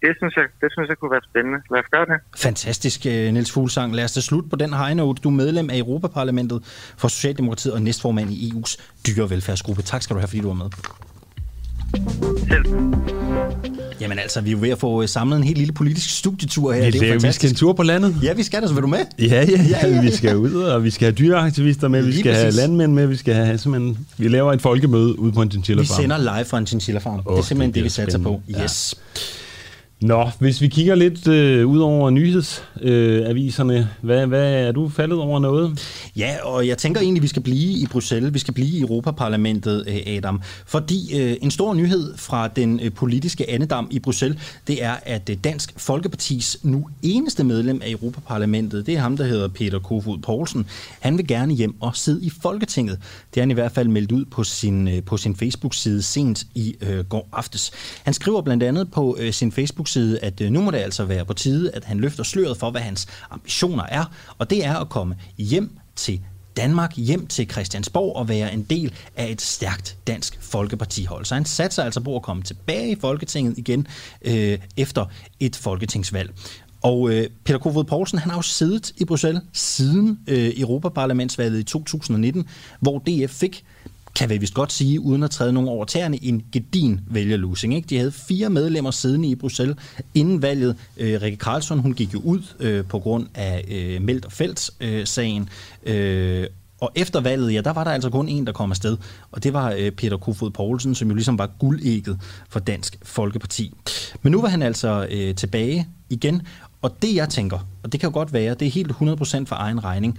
Det synes, jeg, det synes jeg kunne være spændende. Lad os gøre det. Fantastisk, øh, Niels Fuglsang. Lad os da slutte på den high note. Du er medlem af Europaparlamentet for Socialdemokratiet og næstformand i EU's dyrevelfærdsgruppe. Tak skal du have, fordi du var med. Selv. Jamen altså, vi er jo ved at få øh, samlet en helt lille politisk studietur her. Ja, det er jo Vi skal en tur på landet. Ja, vi skal da, så vil du med? Ja, ja, ja, ja, ja. vi skal ud, og vi skal have dyreaktivister med, Lige vi skal præcis. have landmænd med, vi skal have simpelthen, vi laver et folkemøde ude på en chinchilla farm. Vi sender live fra en chinchilla farm. Oh, det er simpelthen det, det vi satser på. Yes. Ja. Nå, hvis vi kigger lidt øh, ud over nyhedsaviserne, øh, hvad, hvad er du faldet over noget? Ja, og jeg tænker egentlig, at vi skal blive i Bruxelles, vi skal blive i Europaparlamentet, øh, Adam. Fordi øh, en stor nyhed fra den øh, politiske andedam i Bruxelles, det er, at øh, Dansk Folkepartis nu eneste medlem af Europaparlamentet, det er ham, der hedder Peter Kofod Poulsen, han vil gerne hjem og sidde i Folketinget. Det har han i hvert fald meldt ud på sin, øh, på sin Facebook-side sent i øh, går aftes. Han skriver blandt andet på øh, sin Facebook side, at øh, nu må det altså være på tide, at han løfter sløret for, hvad hans ambitioner er, og det er at komme hjem til Danmark hjem til Christiansborg og være en del af et stærkt dansk folkepartihold. Så han satser altså på at komme tilbage i Folketinget igen øh, efter et folketingsvalg. Og øh, Peter Kofod Poulsen, han har jo siddet i Bruxelles siden øh, Europaparlamentsvalget i 2019, hvor DF fik kan vi vist godt sige, uden at træde nogen over tæerne, en gedin vælgerlusing. Ikke? De havde fire medlemmer siddende i Bruxelles inden valget. Øh, Rikke Karlsson, hun gik jo ud øh, på grund af øh, Meldt og Felt-sagen. Øh, øh, og efter valget, ja, der var der altså kun en, der kom afsted, og det var øh, Peter Kofod Poulsen, som jo ligesom var guldægget for Dansk Folkeparti. Men nu var han altså øh, tilbage igen, og det jeg tænker, og det kan jo godt være, det er helt 100% for egen regning,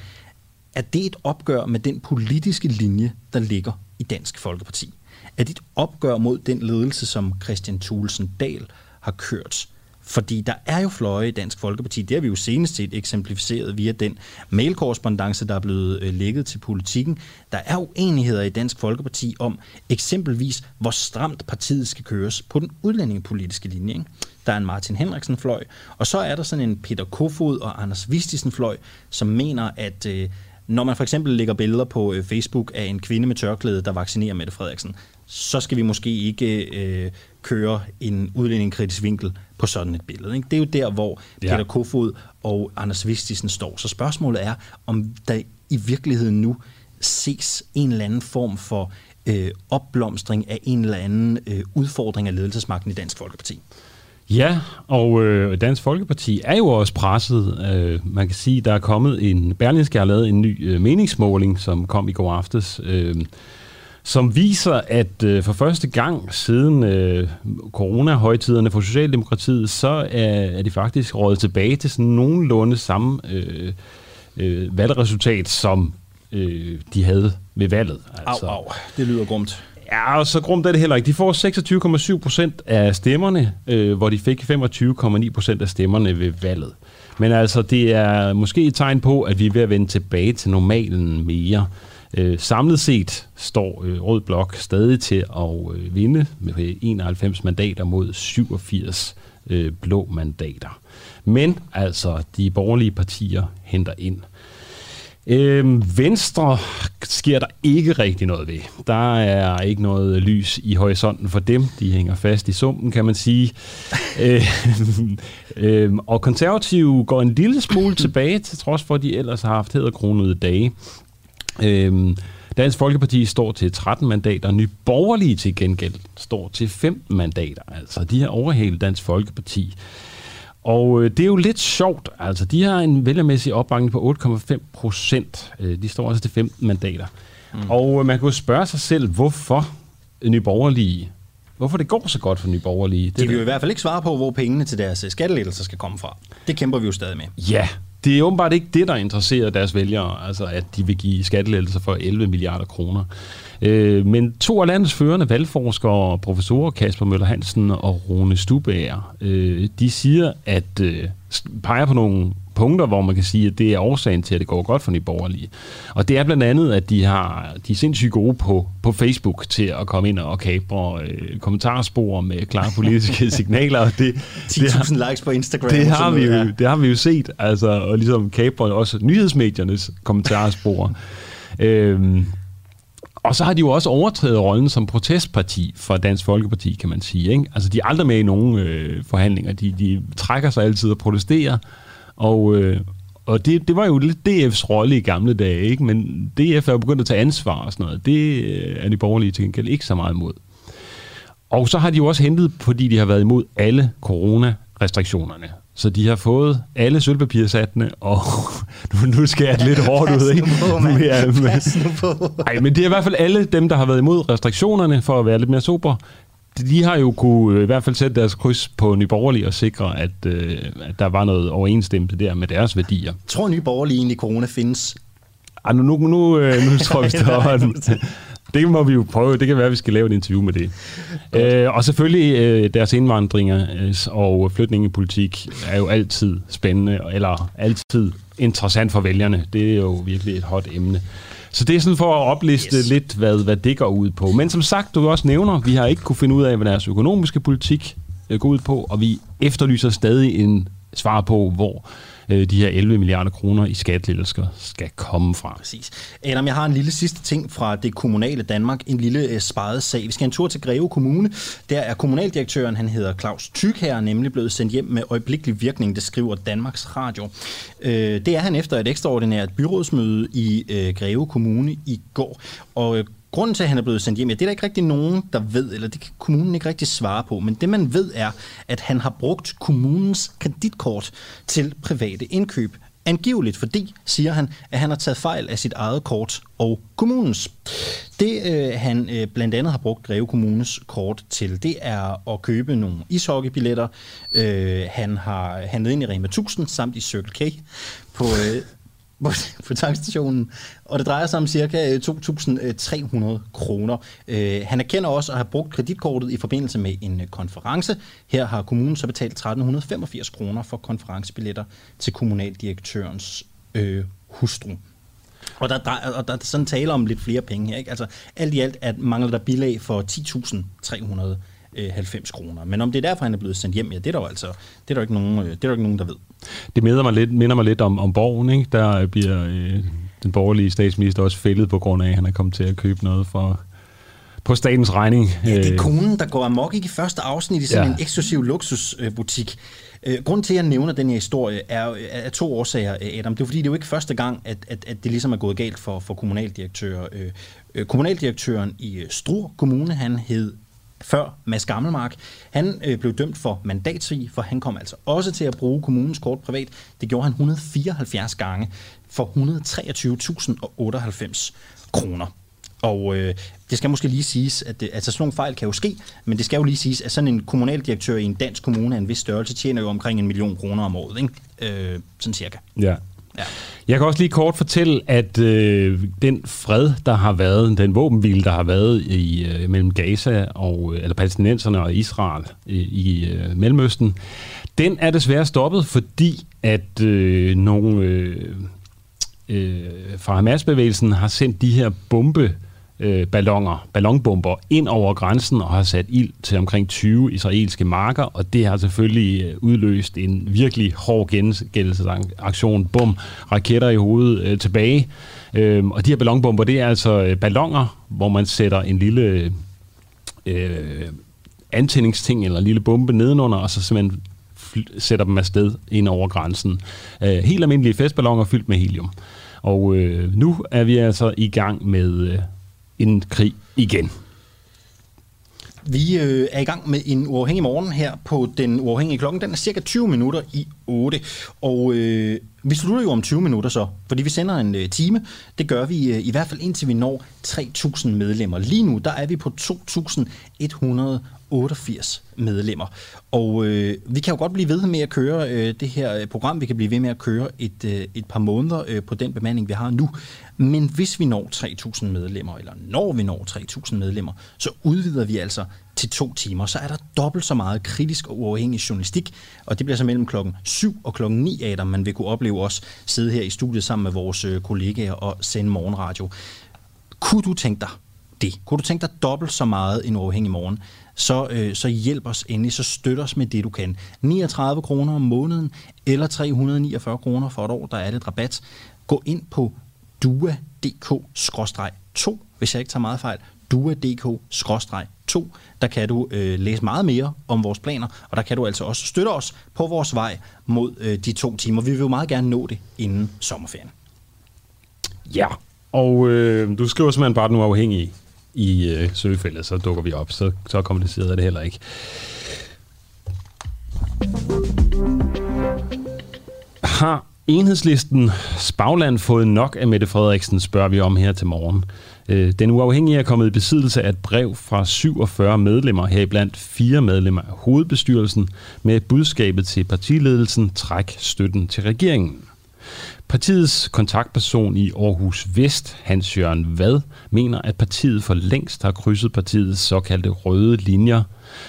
at det er et opgør med den politiske linje, der ligger i Dansk Folkeparti? Er dit opgør mod den ledelse, som Christian Thulesen Dahl har kørt? Fordi der er jo fløje i Dansk Folkeparti. Det har vi jo senest set eksemplificeret via den mailkorrespondence, der er blevet øh, lægget til politikken. Der er uenigheder i Dansk Folkeparti om eksempelvis, hvor stramt partiet skal køres på den udlændingepolitiske linje. Ikke? Der er en Martin Henriksen-fløj, og så er der sådan en Peter Kofod og Anders Vistisen-fløj, som mener, at øh, når man for eksempel lægger billeder på øh, Facebook af en kvinde med tørklæde, der vaccinerer Mette Frederiksen, så skal vi måske ikke øh, køre en udlændingekritisk vinkel på sådan et billede. Ikke? Det er jo der, hvor ja. Peter Kofod og Anders Vistisen står. Så spørgsmålet er, om der i virkeligheden nu ses en eller anden form for øh, opblomstring af en eller anden øh, udfordring af ledelsesmagten i Dansk Folkeparti. Ja, og øh, Dansk Folkeparti er jo også presset. Øh, man kan sige, der er kommet en... Berlingske har lavet en ny øh, meningsmåling, som kom i går aftes, øh, som viser, at øh, for første gang siden øh, corona-højtiderne for Socialdemokratiet, så er, er de faktisk rådet tilbage til sådan nogenlunde samme øh, øh, valgresultat, som øh, de havde ved valget. Altså. Au, au, det lyder grumt. Ja, og så grumt er det heller ikke. De får 26,7 procent af stemmerne, øh, hvor de fik 25,9 procent af stemmerne ved valget. Men altså, det er måske et tegn på, at vi er ved at vende tilbage til normalen mere. Øh, samlet set står øh, Rød Blok stadig til at øh, vinde med øh, 91 mandater mod 87 øh, blå mandater. Men altså, de borgerlige partier henter ind. Øhm, Venstre sker der ikke rigtig noget ved. Der er ikke noget lys i horisonten for dem. De hænger fast i sumpen, kan man sige. [LAUGHS] øhm, øhm, og konservative går en lille smule tilbage, til trods for, at de ellers har haft hæderkronede dage. Øhm, Dansk Folkeparti står til 13 mandater, Nye Borgerlige til gengæld står til 15 mandater. Altså, de har overhalet Dansk Folkeparti. Og øh, det er jo lidt sjovt. Altså, de har en vælgermæssig opbakning på 8,5 procent. Øh, de står også til 15 mandater. Mm. Og øh, man kan jo spørge sig selv, hvorfor Nye Borgerlige Hvorfor det går så godt for Nye Borgerlige? Det De vil jo i hvert fald ikke svare på, hvor pengene til deres øh, skattelettelser skal komme fra. Det kæmper vi jo stadig med. Ja, det er åbenbart ikke det, der interesserer deres vælgere, altså at de vil give skattelettelser for 11 milliarder kroner. Øh, men to af landets førende valgforskere, professorer Kasper Møller Hansen og Rune Stubager, øh, de siger, at øh, peger på nogle punkter, hvor man kan sige, at det er årsagen til, at det går godt for de borgerlige. Og det er blandt andet, at de, har, de er sindssygt gode på, på Facebook til at komme ind og kabre øh, kommentarspor med klare politiske [LAUGHS] signaler. Og det, 10.000 likes på Instagram. Det har, vi jo, det har vi jo set, altså, og ligesom kabre også nyhedsmediernes kommentarspor. øhm, [LAUGHS] og så har de jo også overtrædet rollen som protestparti for Dansk Folkeparti, kan man sige. Ikke? Altså, de er aldrig med i nogen øh, forhandlinger. De, de trækker sig altid og protesterer. Og, øh, og det, det var jo lidt DF's rolle i gamle dage, ikke? men DF er jo begyndt at tage ansvar og sådan noget. Det øh, er de borgerlige til gengæld ikke så meget imod. Og så har de jo også hentet, fordi de har været imod alle corona-restriktionerne. Så de har fået alle sølvpapirsatene, og [LAUGHS] nu, nu skal jeg lidt hårdt ud, ikke? På, man. Ja, men, ej, men det er i hvert fald alle dem, der har været imod restriktionerne, for at være lidt mere sober. De har jo kunne øh, i hvert fald sætte deres kryds på Nye Borgerlige og sikre, at, øh, at der var noget overensstemmelse der med deres værdier. Tror Nye Borgerlige egentlig, corona findes? Ej, nu, nu, nu, øh, nu [LAUGHS] tror vi står det må vi jo prøve. Det kan være, at vi skal lave et interview med det. Øh, og selvfølgelig øh, deres indvandringer øh, og flytningepolitik er jo altid spændende, eller altid interessant for vælgerne. Det er jo virkelig et hot emne. Så det er sådan for at opliste yes. lidt, hvad, hvad det går ud på. Men som sagt, du også nævner, vi har ikke kunne finde ud af, hvad deres økonomiske politik øh, går ud på, og vi efterlyser stadig en svar på, hvor øh, de her 11 milliarder kroner i skattelettelser skal komme fra. Præcis. Adam, jeg har en lille sidste ting fra det kommunale Danmark. En lille øh, sparet sag. Vi skal en tur til Greve Kommune. Der er kommunaldirektøren, han hedder Claus Tyk her, nemlig blevet sendt hjem med øjeblikkelig virkning, det skriver Danmarks Radio. Øh, det er han efter et ekstraordinært byrådsmøde i øh, Greve Kommune i går. Og øh, Grunden til, at han er blevet sendt hjem, ja, det er der ikke rigtig nogen, der ved, eller det kan kommunen ikke rigtig svare på. Men det, man ved, er, at han har brugt kommunens kreditkort til private indkøb. Angiveligt fordi, siger han, at han har taget fejl af sit eget kort og kommunens. Det, øh, han øh, blandt andet har brugt Greve Kommunes kort til, det er at købe nogle ishockeybilletter. Øh, han har handlet ind i Rema 1000 samt i Circle K på... Øh, på, [LAUGHS] på tankstationen, og det drejer sig om ca. 2.300 øh, øh, kroner. Øh, han erkender også at have brugt kreditkortet i forbindelse med en øh, konference. Her har kommunen så betalt 1.385 kroner for konferencebilletter til kommunaldirektørens øh, hustru. Og der, der, og der er sådan tale om lidt flere penge her. Ikke? Altså, alt i alt at mangler der bilag for 10.300 90 kroner. Men om det er derfor, han er blevet sendt hjem, ja, det er der jo altså det er der ikke nogen, det er der ikke nogen der ved. Det minder mig lidt, minder mig lidt om, om borgen, ikke? Der bliver øh, den borgerlige statsminister også fældet på grund af, at han er kommet til at købe noget for på statens regning. Ja, det er konen, der går amok i første afsnit i sådan ja. en eksklusiv luksusbutik. Øh, grunden til, at jeg nævner den her historie, er, er to årsager, Adam. Det er fordi, det er jo ikke første gang, at, at, at det ligesom er gået galt for, for kommunaldirektører. Øh, kommunaldirektøren i Struer Kommune, han hed før Mads Gammelmark. Han øh, blev dømt for mandatsvig, for han kom altså også til at bruge kommunens kort privat. Det gjorde han 174 gange for 123.098 kroner. Og øh, det skal måske lige siges, at det, altså sådan nogle fejl kan jo ske, men det skal jo lige siges, at sådan en kommunaldirektør i en dansk kommune af en vis størrelse tjener jo omkring en million kroner om året, ikke? Øh, sådan cirka. Ja. Ja. Jeg kan også lige kort fortælle, at øh, den fred, der har været, den våbenhvile, der har været i øh, mellem Gaza og øh, eller palæstinenserne og Israel øh, i øh, Mellemøsten, den er desværre stoppet, fordi at øh, nogle øh, øh, fra Hamas-bevægelsen har sendt de her bombe øh, Øh, ballonger, ballonbomber ind over grænsen og har sat ild til omkring 20 israelske marker, og det har selvfølgelig øh, udløst en virkelig hård gengældelsesaktion. Bum, raketter i hovedet øh, tilbage. Øh, og de her ballonbomber, det er altså øh, ballonger, hvor man sætter en lille øh, antændingsting eller en lille bombe nedenunder, og så simpelthen sætter dem afsted ind over grænsen. Øh, helt almindelige festballoner fyldt med helium. Og øh, nu er vi altså i gang med øh, en krig igen. Vi øh, er i gang med en uafhængig morgen her på den uafhængige klokken. Den er cirka 20 minutter i 8. Og øh, vi slutter jo om 20 minutter så, fordi vi sender en øh, time. Det gør vi øh, i hvert fald indtil vi når 3.000 medlemmer. Lige nu der er vi på 2.100 88 medlemmer. Og øh, vi kan jo godt blive ved med at køre øh, det her øh, program. Vi kan blive ved med at køre et, øh, et par måneder øh, på den bemanding, vi har nu. Men hvis vi når 3.000 medlemmer, eller når vi når 3.000 medlemmer, så udvider vi altså til to timer. Så er der dobbelt så meget kritisk og uafhængig journalistik, og det bliver så mellem klokken 7 og klokken 9 af, man vil kunne opleve os sidde her i studiet sammen med vores øh, kollegaer og sende morgenradio. Kunne du tænke dig det? Kunne du tænke dig dobbelt så meget en uafhængig morgen? Så, øh, så hjælp os endelig, så støt os med det, du kan. 39 kroner om måneden, eller 349 kroner for et år, der er det rabat. Gå ind på dua.dk-2, hvis jeg ikke tager meget fejl, dua.dk-2. Der kan du øh, læse meget mere om vores planer, og der kan du altså også støtte os på vores vej mod øh, de to timer. Vi vil jo meget gerne nå det inden sommerferien. Ja, og øh, du skriver simpelthen bare, den nu i øh, søgefeltet, så dukker vi op. Så, så kompliceret er det heller ikke. Har enhedslisten Spagland fået nok af Mette Frederiksen, spørger vi om her til morgen. Øh, den uafhængige er kommet i besiddelse af et brev fra 47 medlemmer, heriblandt fire medlemmer af hovedbestyrelsen, med budskabet til partiledelsen træk støtten til regeringen. Partiets kontaktperson i Aarhus Vest, Hans Jørgen Vad, mener, at partiet for længst har krydset partiets såkaldte røde linjer.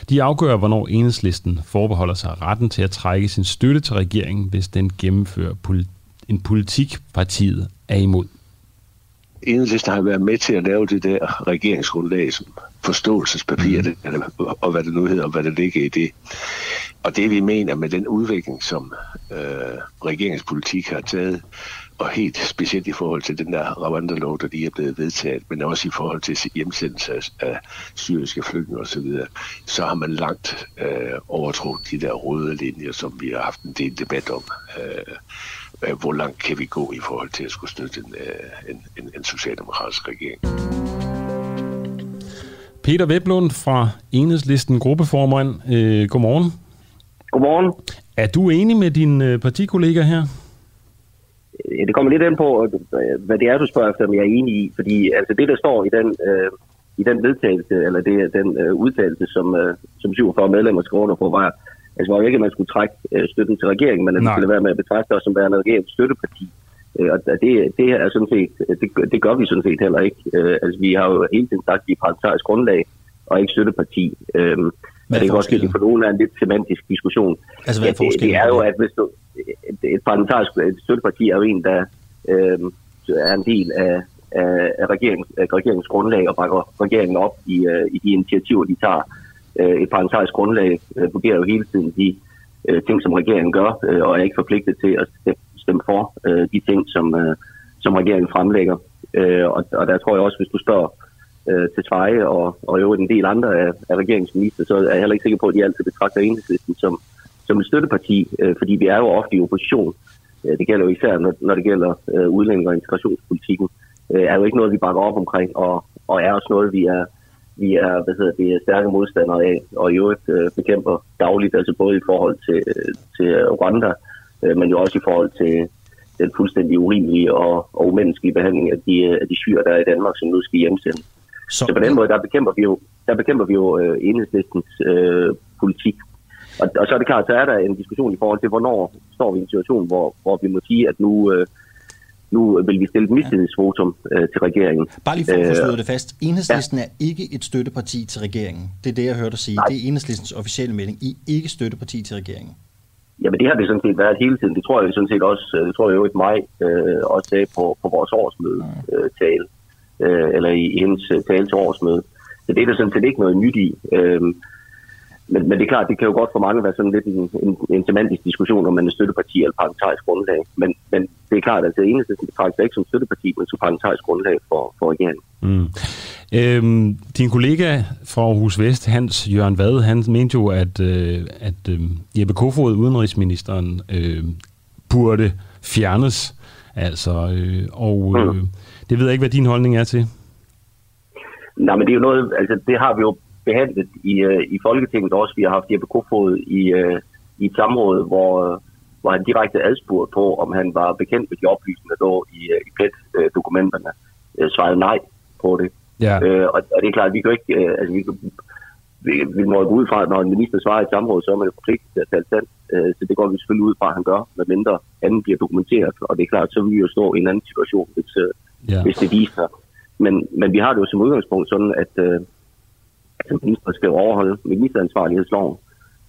De afgør, hvornår enhedslisten forbeholder sig retten til at trække sin støtte til regeringen, hvis den gennemfører en politik, partiet er imod. Enhedslisten har været med til at lave det der regeringsgrundlag, som forståelsespapir, mm. og hvad det nu hedder, og hvad det ligger i det. Og det vi mener med den udvikling, som øh, regeringspolitik har taget, og helt specielt i forhold til den der Rwanda-lov, der lige er blevet vedtaget, men også i forhold til hjemsendelse af, syriske flygtninge osv., så har man langt øh, overtrådt de der røde linjer, som vi har haft en del debat om. Øh, øh, hvor langt kan vi gå i forhold til at skulle støtte en, øh, en, en, en socialdemokratisk regering. Peter Veblund fra Enhedslisten gruppeformand. Øh, godmorgen. Godmorgen. Er du enig med din øh, partikollega her? Det kommer lidt ind på, hvad det er, du spørger efter, om jeg er enig i. Fordi altså, det, der står i den, øh, i den vedtagelse, eller det, den øh, udtalelse, som, øh, som 47 medlemmer skrev under på, var, Altså, var jo ikke, at man skulle trække øh, støtten til regeringen, men at det skulle være med at betragte os som værende regeringens støtteparti. Øh, og det, det er sådan set, det, det gør vi sådan set heller ikke. Øh, altså, vi har jo hele tiden sagt, at vi er parlamentarisk grundlag og ikke støtteparti. Øh, men det kan også for nogen er en lidt semantisk diskussion. Altså, hvad er det, det er jo, at hvis du, et, et parlamentarisk støtteparti er jo en, der øh, er en del af, af, af, regeringens, af regeringens grundlag og bakker regeringen op i, uh, i de initiativer, de tager øh, et parlamentarisk grundlag øh, vurderer jo hele tiden de øh, ting, som regeringen gør, øh, og er ikke forpligtet til at stemme for øh, de ting, som, øh, som regeringen fremlægger. Øh, og, og der tror jeg også, hvis du spørger øh, til Tveje og, og jo en del andre af, af regeringsminister, så er jeg heller ikke sikker på, at de altid betragter enhedslisten som, som et støtteparti, øh, fordi vi er jo ofte i opposition. Øh, det gælder jo især, når, når det gælder øh, udlænding- og integrationspolitikken. Øh, er jo ikke noget, vi bakker op omkring, og, og er også noget, vi er vi er, hvad hedder det, stærke modstandere af, og i øvrigt øh, bekæmper dagligt, altså både i forhold til, øh, til Rwanda, øh, men jo også i forhold til den fuldstændig urimelige og, og umenneskelige behandling af de, øh, af de syre, der er i Danmark, som nu skal hjemsendes. Så, så på den måde, der bekæmper vi jo, der bekæmper vi jo øh, enhedslistens øh, politik. Og, og så er det klart, så er der en diskussion i forhold til, hvornår står vi i en situation, hvor, hvor vi må sige, at nu, øh, nu vil vi stille et mistillidsvotum øh, til regeringen. Bare lige for at få slået det fast. Enhedslisten ja. er ikke et støtteparti til regeringen. Det er det, jeg hørte dig sige. Nej. Det er Enhedslistens officielle melding. I ikke støtteparti til regeringen. Jamen det har det sådan set været hele tiden. Det tror jeg sådan set også, øh, det tror jeg jo ikke mig øh, også sagde på, på vores årsmøde øh, tale, øh, eller i hendes øh, tale til årsmøde. Så det er der sådan set ikke noget nyt i. Øh, men, men det er klart, det kan jo godt for mange være sådan lidt en, en, en semantisk diskussion, om man er støtteparti eller parlamentarisk grundlag. Men, men det er klart, at det eneste, det betragter ikke som støtteparti, men som parlamentarisk grundlag for, for regeringen. Mm. Øhm, din kollega fra Aarhus Vest, Hans Jørgen Vad, han mente jo, at, øh, at øh, Jeppe Kofod, udenrigsministeren, øh, burde fjernes Altså, øh, og øh, mm. Det ved jeg ikke, hvad din holdning er til. Nej, men det er jo noget, altså det har vi jo behandlet i, øh, i Folketinget også. Vi har haft Jeppe Kofod i, øh, i et samråd, hvor, hvor han direkte adspurgt på, om han var bekendt med de oplysninger, der lå i, øh, i PET-dokumenterne. Øh, svarede nej på det. Ja. Øh, og, og det er klart, at vi kan ikke, øh, altså vi, kan, vi, vi må gå ud fra, at når en minister svarer i et samråd, så er man jo forpligtet til at tale sandt. Øh, så det går vi selvfølgelig ud fra, at han gør, medmindre anden bliver dokumenteret. Og det er klart, så vil vi jo stå i en anden situation, hvis, øh, Ja. hvis det viser sig. Men, men vi har det jo som udgangspunkt sådan, at, øh, at minister skal overholde ministeransvarlighedsloven.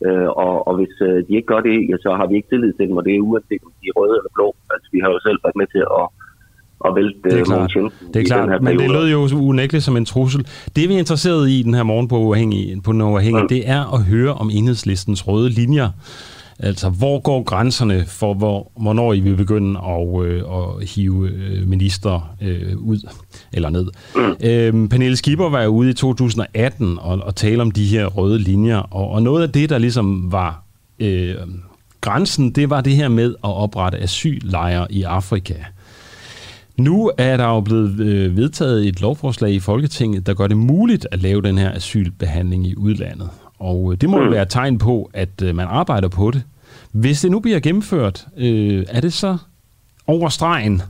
Øh, og, og hvis øh, de ikke gør det, ja, så har vi ikke tillid til dem, og det er uanset om de er røde eller blå. Altså, vi har jo selv været med til at, at vælte Det er øh, klart, det er klart men det lød jo unægteligt som en trussel. Det vi er interesseret i den her morgen på, uafhængig, på den uafhængige, Mm. det er at høre om enhedslistens røde linjer. Altså, hvor går grænserne for, hvor, hvornår I vil begynde at, øh, at hive øh, minister øh, ud eller ned? Mm. Øhm, Pernille Skipper var jo ude i 2018 og, og tale om de her røde linjer, og, og noget af det, der ligesom var øh, grænsen, det var det her med at oprette asyllejre i Afrika. Nu er der jo blevet øh, vedtaget et lovforslag i Folketinget, der gør det muligt at lave den her asylbehandling i udlandet. Og øh, det må jo Mm. være et tegn på, at man arbejder på det. Hvis det nu bliver gennemført, øh, er det så over stregen?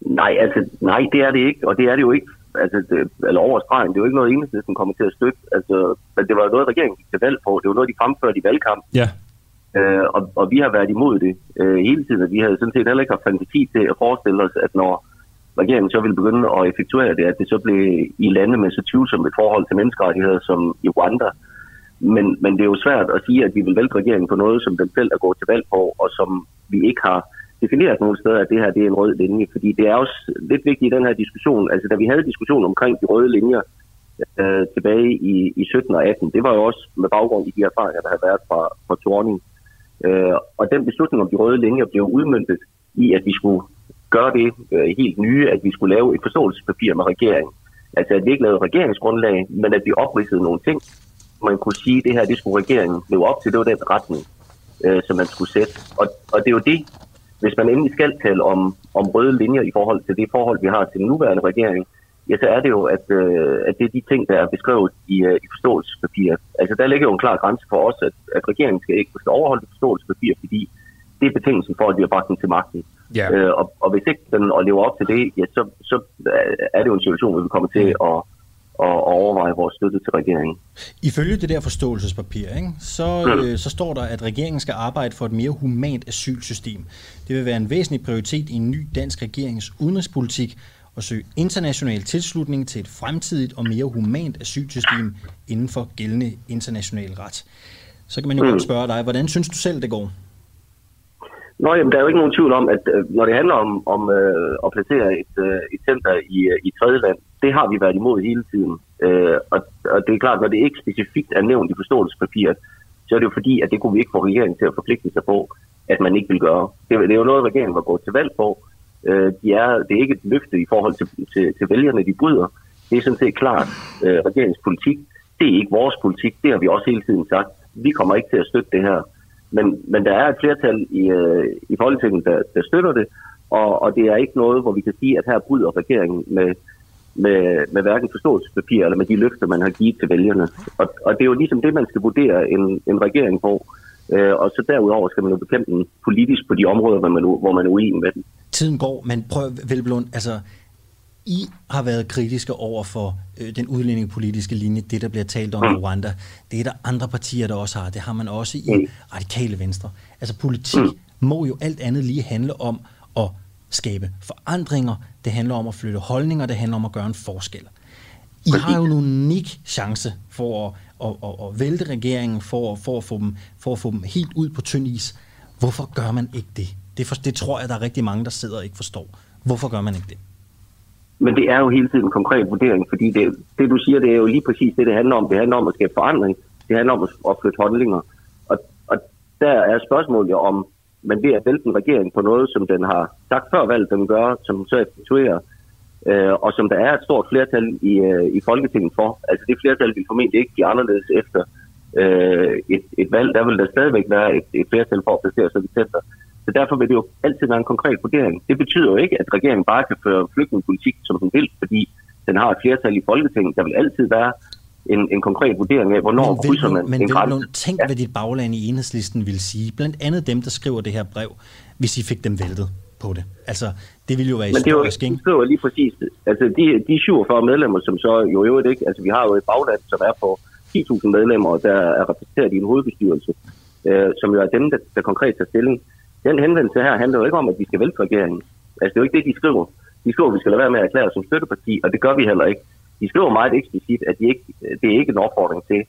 Nej, altså, nej, det er det ikke, og det er det jo ikke. Altså, det, eller over stregen, det er jo ikke noget, enhedslisten kommer til at støtte. Altså, men det var noget, regeringen gik til valg på. Det var noget, de fremførte i valgkampen. Ja. Øh, og, og vi har været imod det øh, hele tiden, og vi havde sådan set heller ikke haft fantasi til at forestille os, at når regeringen så ville begynde at effektuere det, at det så blev i lande med så tvivlsomt et forhold til menneskerettigheder som i Rwanda. Men, men det er jo svært at sige, at vi vil vælte regeringen på noget, som den selv er gået til valg på, og som vi ikke har defineret nogle steder, at det her det er en rød linje. Fordi det er også lidt vigtigt i den her diskussion. Altså, da vi havde diskussion omkring de røde linjer øh, tilbage i, i 17 og 18, det var jo også med baggrund i de erfaringer, der har været fra, fra Torning. Øh, og den beslutning om de røde linjer blev udmyndtet i, at vi skulle gøre det øh, helt nye, at vi skulle lave et forståelsespapir med regeringen. Altså, at vi ikke lavede regeringsgrundlag, men at vi opridsede nogle ting, man kunne sige, at det her, det skulle regeringen leve op til. Det var den retning, øh, som man skulle sætte. Og, og det er jo det, hvis man endelig skal tale om, om røde linjer i forhold til det forhold, vi har til den nuværende regering, ja, så er det jo, at, øh, at det er de ting, der er beskrevet i, øh, i forståelsespapiret. Altså, der ligger jo en klar grænse for os, at, at regeringen skal ikke skal overholde det forståelsespapir, fordi det er betingelsen for, at vi har bragt den til magten. Ja. Øh, og, og hvis ikke den og lever op til det, ja, så, så er det jo en situation, hvor vi kommer til at, at overveje vores støtte til regeringen. Ifølge det der forståelsespapir, ikke, så, øh, så står der, at regeringen skal arbejde for et mere humant asylsystem. Det vil være en væsentlig prioritet i en ny dansk regerings udenrigspolitik at søge international tilslutning til et fremtidigt og mere humant asylsystem inden for gældende international ret. Så kan man jo Mm. godt spørge dig, hvordan synes du selv, det går? Nå, jamen, der er jo ikke nogen tvivl om, at øh, når det handler om, om øh, at placere et, øh, et center i, øh, i tredje land, det har vi været imod hele tiden. Øh, og, og det er klart, når det ikke specifikt er nævnt i forståelsespapiret, så er det jo fordi, at det kunne vi ikke få regeringen til at forpligte sig på, at man ikke vil gøre. Det, det er jo noget, regeringen var gået til valg på. Øh, de er, det er ikke et løfte i forhold til, til, til vælgerne, de bryder. Det er sådan set klart øh, regeringspolitik. Det er ikke vores politik, det har vi også hele tiden sagt. Vi kommer ikke til at støtte det her. Men, men der er et flertal i, øh, i Folketinget, der, der støtter det, og, og det er ikke noget, hvor vi kan sige, at her bryder regeringen med, med, med hverken forståelsespapir eller med de løfter, man har givet til vælgerne. Og, og det er jo ligesom det, man skal vurdere en, en regering på. Øh, og så derudover skal man jo bekæmpe den politisk på de områder, hvor man, hvor man er uenig med den. Tiden går, men prøv, Velblund, altså, i har været kritiske over for øh, den udlændingepolitiske linje, det der bliver talt om i Rwanda. Det er der andre partier, der også har. Det har man også i radikale venstre. Altså politik må jo alt andet lige handle om at skabe forandringer. Det handler om at flytte holdninger. Det handler om at gøre en forskel. I har jo en unik chance for at, at, at, at vælte regeringen, for, for, at få dem, for at få dem helt ud på tynd is. Hvorfor gør man ikke det? Det, for, det tror jeg, der er rigtig mange, der sidder og ikke forstår. Hvorfor gør man ikke det? Men det er jo hele tiden en konkret vurdering, fordi det, det du siger, det er jo lige præcis det, det handler om. Det handler om at skabe forandring. Det handler om at, at flytte. Og, og der er spørgsmålet jo om, man ved at vælte en regering på noget, som den har sagt før valget, den gør, som så effektuerer, øh, og som der er et stort flertal i, øh, i Folketinget for. Altså det flertal vil formentlig ikke give anderledes efter øh, et, et valg. Der vil der stadigvæk være et, et flertal for at placere sig i center. Så derfor vil det jo altid være en konkret vurdering. Det betyder jo ikke, at regeringen bare kan føre flygtningepolitik, som den vil, fordi den har et flertal i Folketinget. Der vil altid være en, en konkret vurdering af, hvornår men krydser man men en grænse. Velblom, tænk, ja. hvad dit bagland i enhedslisten vil sige. Blandt andet dem, der skriver det her brev, hvis I fik dem væltet på det. Altså, det ville jo være Men det er jo historisk, ikke? lige præcis. Altså, de, de 47 medlemmer, som så jo i øvrigt ikke... Altså, vi har jo et bagland, som er på 10.000 medlemmer, der er repræsenteret i en hovedbestyrelse, øh, som jo er dem, der, der konkret tager stilling. Den henvendelse her handler jo ikke om, at vi skal vælte regeringen. Altså, det er jo ikke det, de skriver. De skriver, at vi skal lade være med at erklære os som støtteparti, og det gør vi heller ikke. De skriver meget eksplicit, at de ikke, det er ikke en opfordring til,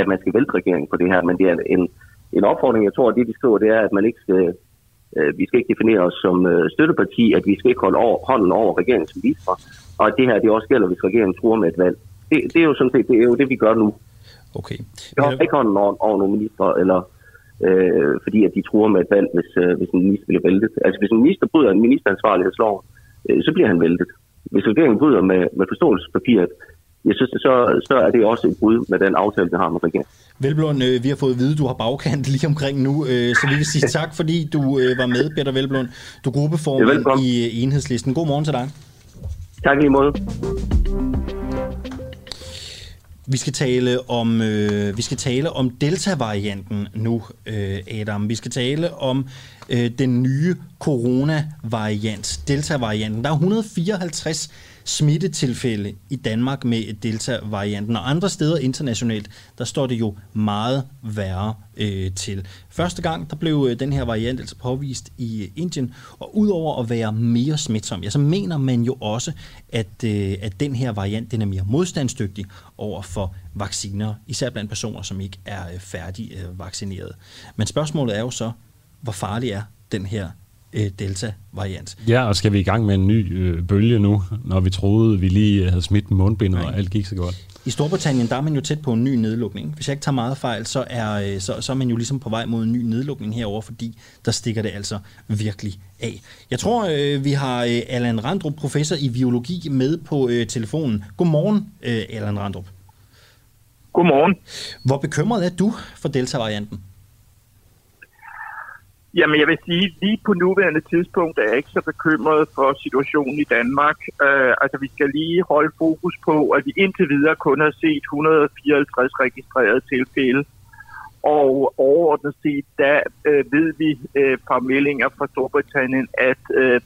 at man skal vælte regeringen på det her, men det er en, en opfordring, jeg tror, at det, de skriver, det er, at man ikke skal, øh, vi skal ikke definere os som øh, støtteparti, at vi skal ikke holde over, hånden over regeringens minister, og at det her det også gælder, hvis regeringen truer med et valg. Det, det er jo sådan set det, er jo det vi gør nu. Okay. Vi holder ikke hånden over, over nogle minister, eller øh, fordi at de truer med et valg, hvis, øh, hvis en minister bliver væltet. Altså hvis en minister bryder en ministeransvarlighedslov, øh, så bliver han væltet. Hvis regeringen bryder med, med forståelsespapiret, ja, så, så, så er det også et brud med den aftale, vi har med regeringen. Velblom, øh, vi har fået at vide, at du har bagkant lige omkring nu, øh, så vi vil sige tak, fordi du øh, var med, Peter Velblom. Du er Ja, gruppeformand i øh, Enhedslisten. God morgen til dig. Tak i lige måde. Vi skal tale om øh, vi skal tale om Delta-varianten nu, øh, Adam. Vi skal tale om øh, den nye corona-variant, Delta-varianten. Der er 154 smittetilfælde i Danmark med Delta-varianten, og andre steder internationalt, der står det jo meget værre øh, til. Første gang, der blev øh, den her variant altså påvist i øh, Indien, og udover at være mere smitsom, ja, så mener man jo også, at, øh, at den her variant, den er mere modstandsdygtig over for vacciner, især blandt personer, som ikke er øh, færdig øh, vaccineret. Men spørgsmålet er jo så, hvor farlig er den her øh, Delta-variant? Ja, og skal vi i gang med en ny øh, bølge nu, når vi troede, vi lige øh, havde smidt med mundbindet, og alt gik så godt? I Storbritannien, der er man jo tæt på en ny nedlukning. Hvis jeg ikke tager meget fejl, så er, øh, så, så er man jo ligesom på vej mod en ny nedlukning herover, fordi der stikker det altså virkelig af. Jeg tror, øh, vi har øh, Allan Randrup, professor i biologi, med på øh, telefonen. Godmorgen, øh, Allan Randrup. Godmorgen. Hvor bekymret er du for Delta-varianten? Jamen, jeg vil sige, lige på nuværende tidspunkt er jeg ikke så bekymret for situationen i Danmark. Øh, altså, vi skal lige holde fokus på, at vi indtil videre kun har set 154 registrerede tilfælde. Og overordnet set, der øh, ved vi øh, fra meldinger fra Storbritannien, at øh,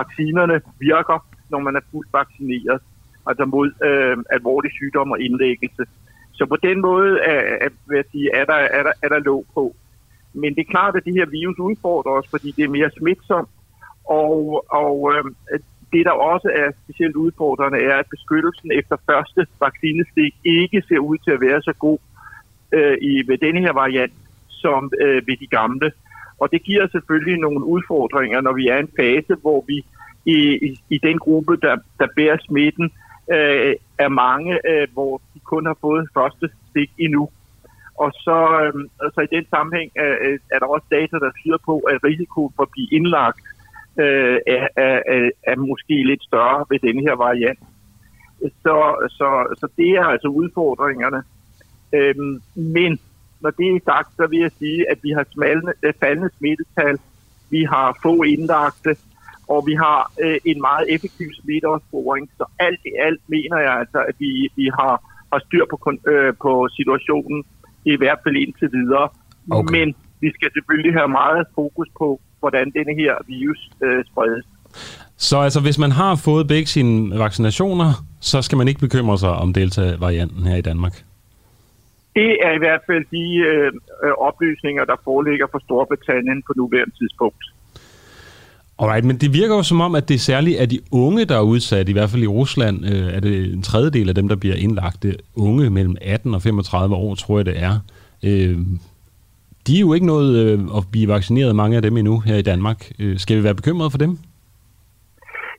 vaccinerne virker, når man er fuldt vaccineret, altså mod øh, alvorlig sygdom og indlæggelse. Så på den måde er, er, vil jeg sige, er, der, er, der, er der låg på. Men det er klart, at det her virus udfordrer os, fordi det er mere smitsomt. Og, og øh, det, der også er specielt udfordrende, er, at beskyttelsen efter første vaccinestik ikke ser ud til at være så god øh, i, ved denne her variant, som øh, ved de gamle. Og det giver selvfølgelig nogle udfordringer, når vi er i en fase, hvor vi i, i, i den gruppe, der, der bærer smitten, øh, er mange, øh, hvor de kun har fået første stik endnu. Og så, øh, så i den sammenhæng øh, øh, er der også data, der tyder på, at risikoen for at blive indlagt øh, er, er, er, er måske lidt større ved denne her variant. Så, så, så det er altså udfordringerne. Øh, men når det er sagt, så vil jeg sige, at vi har smaldende, øh, faldende smittetal, vi har få indlagte, og vi har øh, en meget effektiv smitteopsporing. Så alt i alt mener jeg altså, at vi, vi har, har styr på, øh, på situationen, i hvert fald indtil videre. Okay. Men vi skal selvfølgelig have meget fokus på, hvordan denne her virus øh, spredes. Så altså, hvis man har fået begge sine vaccinationer, så skal man ikke bekymre sig om Delta-varianten her i Danmark? Det er i hvert fald de øh, øh, oplysninger, der foreligger for Storbritannien på nuværende tidspunkt. Alright, men det virker jo som om, at det er særligt at de unge, der er udsat, i hvert fald i Rusland, øh, er det en tredjedel af dem, der bliver indlagt. Unge mellem 18 og 35 år, tror jeg det er. Øh, de er jo ikke noget øh, at blive vaccineret, mange af dem endnu her i Danmark. Øh, skal vi være bekymrede for dem?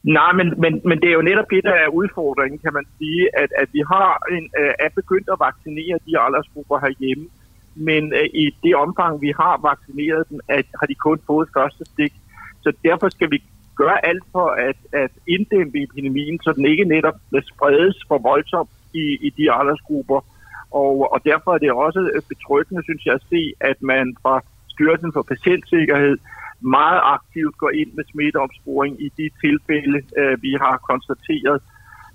Nej, men, men, men det er jo netop det, der er udfordringen, kan man sige, at, at vi har en, øh, er begyndt at vaccinere de aldersgrupper herhjemme, men øh, i det omfang, vi har vaccineret dem, at, har de kun fået første stik. Så derfor skal vi gøre alt for at, at inddæmpe epidemien, så den ikke netop spredes for voldsomt i, i de aldersgrupper. Og, og derfor er det også betryggende, synes jeg, at se, at man fra Styrelsen for Patientsikkerhed meget aktivt går ind med smitteopsporing i de tilfælde, øh, vi har konstateret.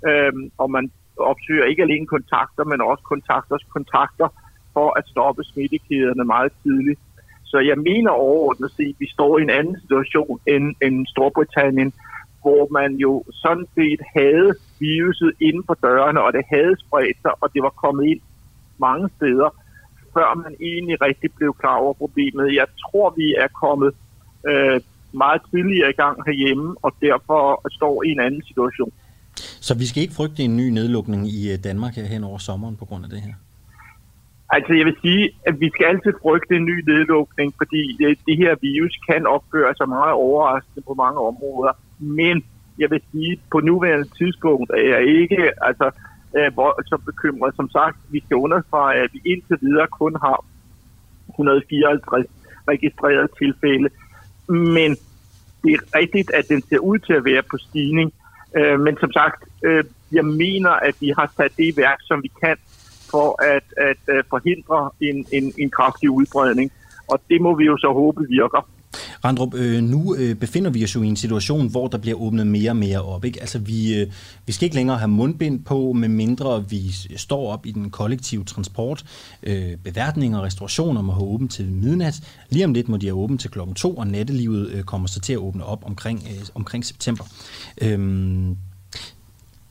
Øhm, og man opsøger ikke alene kontakter, men også kontakters kontakter for at stoppe smittekæderne meget tidligt. Så jeg mener overordnet set, at vi står i en anden situation end, end Storbritannien, hvor man jo sådan set havde viruset inden for dørene, og det havde spredt sig, og det var kommet ind mange steder, før man egentlig rigtig blev klar over problemet. Jeg tror, vi er kommet øh, meget tidligere i gang herhjemme, og derfor står i en anden situation. Så vi skal ikke frygte en ny nedlukning i øh, Danmark her hen over sommeren på grund af det her? Altså jeg vil sige, at vi skal altid frygte en ny nedlukning, fordi det, det her virus kan opføre sig meget overraskende på mange områder. Men jeg vil sige, at på nuværende tidspunkt er jeg ikke altså, øh, så bekymret. Som sagt, vi skal understrege, at vi indtil videre kun har 154 registrerede tilfælde. Men det er rigtigt, at den ser ud til at være på stigning. Øh, men som sagt, øh, jeg mener, at vi har sat det værk, som vi kan for at, at, øh, forhindre en, en, en kraftig udbredning. Og det må vi jo så håbe virker. Randrup, øh, nu øh, befinder vi os jo i en situation, hvor der bliver åbnet mere og mere op. Ikke? Altså, vi, øh, vi skal ikke længere have mundbind på, med mindre vi står op i den kollektive transport. Øh, beværtninger og restaurationer må have åbent til midnat. Lige om lidt må de have åbent til klokken to, og nattelivet øh, kommer så til at åbne op omkring, øh, omkring september. Øh,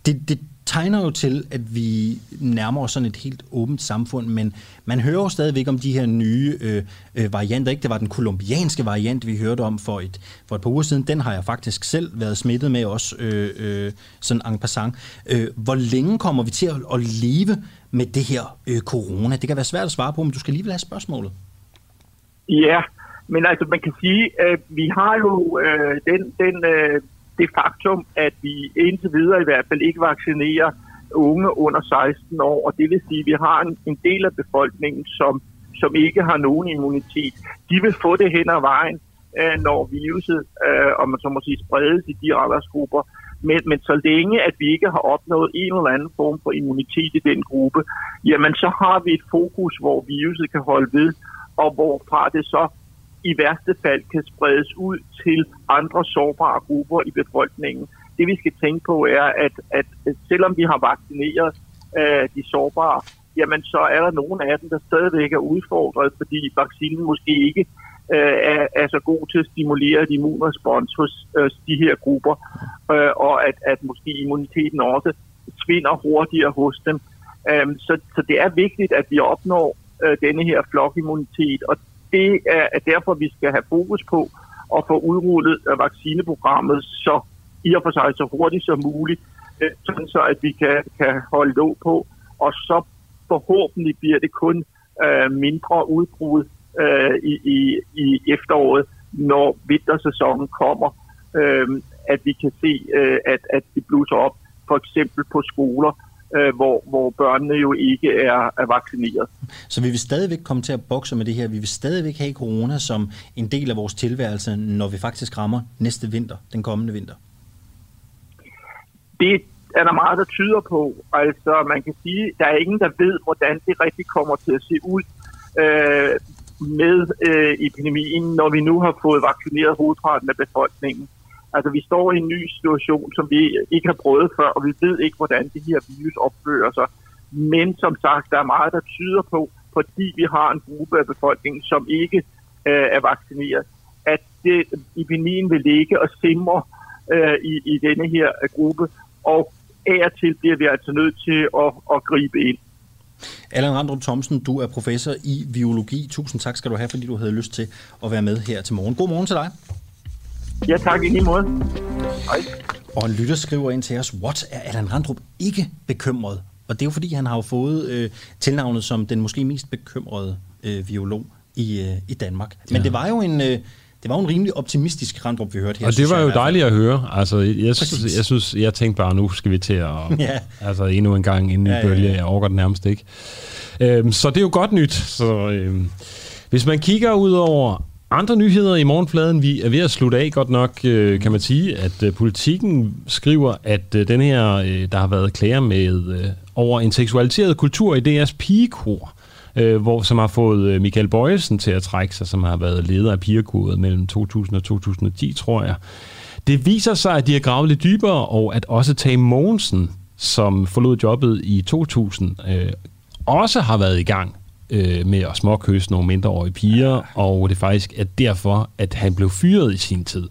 det, det, tegner jo til, at vi nærmer os sådan et helt åbent samfund, men man hører jo stadigvæk om de her nye øh, øh, varianter. Ikke? Det var den kolumbianske variant, vi hørte om for et, for et par uger siden. Den har jeg faktisk selv været smittet med også, øh, øh, sådan en passant. Øh, hvor længe kommer vi til at, at leve med det her øh, corona? Det kan være svært at svare på, men du skal alligevel have spørgsmålet. Ja, men altså man kan sige, at vi har jo øh, den, den øh, det faktum, at vi indtil videre i hvert fald ikke vaccinerer unge under 16 år, og det vil sige, at vi har en, en del af befolkningen, som, som ikke har nogen immunitet. De vil få det hen ad vejen, øh, når viruset, øh, om man så må sige, spredes i de aldersgrupper. Men, men så længe, at vi ikke har opnået en eller anden form for immunitet i den gruppe, jamen så har vi et fokus, hvor viruset kan holde ved, og hvorfra det så i værste fald kan spredes ud til andre sårbare grupper i befolkningen. Det vi skal tænke på er, at, at selvom vi har vaccineret øh, de sårbare, jamen så er der nogle af dem, der stadigvæk er udfordret, fordi vaccinen måske ikke øh, er, er så god til at stimulere et immunrespons hos øh, de her grupper, øh, og at, at måske immuniteten også svinder hurtigere hos dem. Øh, så, så det er vigtigt, at vi opnår øh, denne her flokimmunitet, og det er derfor, vi skal have fokus på at få udrullet øh, vaccineprogrammet så i og for sig så hurtigt som muligt, øh, sådan så at vi kan, kan holde låg på, og så forhåbentlig bliver det kun øh, mindre udbrud øh, i, i, i efteråret, når vintersæsonen kommer, øh, at vi kan se, øh, at, at det blusser op, for eksempel på skoler, øh, hvor, hvor børnene jo ikke er, er vaccineret. Så vi vil stadigvæk komme til at bokse med det her. Vi vil stadigvæk have corona som en del af vores tilværelse, når vi faktisk rammer næste vinter, den kommende vinter. Det er der meget, der tyder på. Altså, man kan sige, der er ingen, der ved, hvordan det rigtig kommer til at se ud øh, med øh, epidemien, når vi nu har fået vaccineret hovedparten af befolkningen. Altså, vi står i en ny situation, som vi ikke har prøvet før, og vi ved ikke, hvordan det her virus opfører sig. Men som sagt, der er meget, der tyder på, fordi vi har en gruppe af befolkningen, som ikke øh, er vaccineret, at det, epidemien vil ligge og simre øh, i, i denne her øh, gruppe, og af og til bliver vi altså nødt til at, at gribe ind. Allan Randrup Thomsen, du er professor i biologi. Tusind tak skal du have, fordi du havde lyst til at være med her til morgen. God morgen til dig. Ja, tak i lige måde. Hej. Og en lytter skriver ind til os, what er Allan Randrup ikke bekymret? Og det er jo fordi, han har jo fået øh, tilnavnet som den måske mest bekymrede øh, biolog i, øh, i Danmark. Men ja. det var jo en... Øh, det var jo en rimelig optimistisk Randrup, vi hørte her. Og det var jo dejligt at høre. Altså, jeg, synes, jeg, synes, jeg tænkte bare, nu skal vi til at... [LAUGHS] ja. Altså, endnu en gang inden ja, i bølge. Ja, ja. Jeg overgår det nærmest ikke. Øhm, så det er jo godt nyt. Så, øhm, hvis man kigger ud over andre nyheder i morgenfladen. Vi er ved at slutte af godt nok, øh, kan man sige, at øh, politikken skriver, at øh, den her, øh, der har været klager med øh, over en seksualiseret kultur i DR's pigekor, øh, hvor, som har fået øh, Michael Bøjesen til at trække sig, som har været leder af pigekoret mellem 2000 og 2010, tror jeg. Det viser sig, at de har gravet lidt dybere, og at også Tage Mogensen, som forlod jobbet i 2000, øh, også har været i gang øh, med at småkysse nogle mindreårige piger, og det faktisk er derfor, at han blev fyret i sin tid.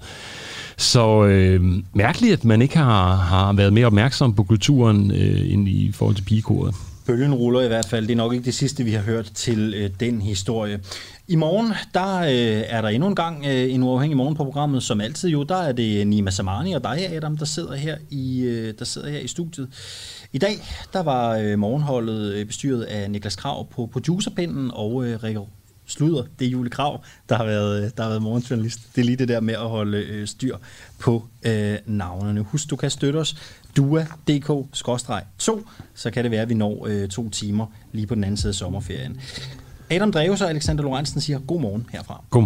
Så øh, mærkeligt, at man ikke har, har været mere opmærksom på kulturen øh, end i forhold til pigekoret. Bølgen ruller i hvert fald. Det er nok ikke det sidste, vi har hørt til øh, den historie. I morgen, der øh, er der endnu en gang øh, en uafhængig morgen på programmet, som altid jo. Der er det Nima Samani og dig, Adam, der sidder her i, øh, der sidder her i studiet. I dag, der var øh, morgenholdet øh, bestyret af Niklas Krav på producerpinden og øh, Rikke Sluder, det er Julie Krav, der har været, øh, der har været morgenjournalist. Det er lige det der med at holde øh, styr på øh, navnene. Husk, du kan støtte os dua.dk-2, så kan det være, at vi når øh, to timer lige på den anden side af sommerferien. Adam Dreves og Alexander Lorentzen siger god morgen herfra. God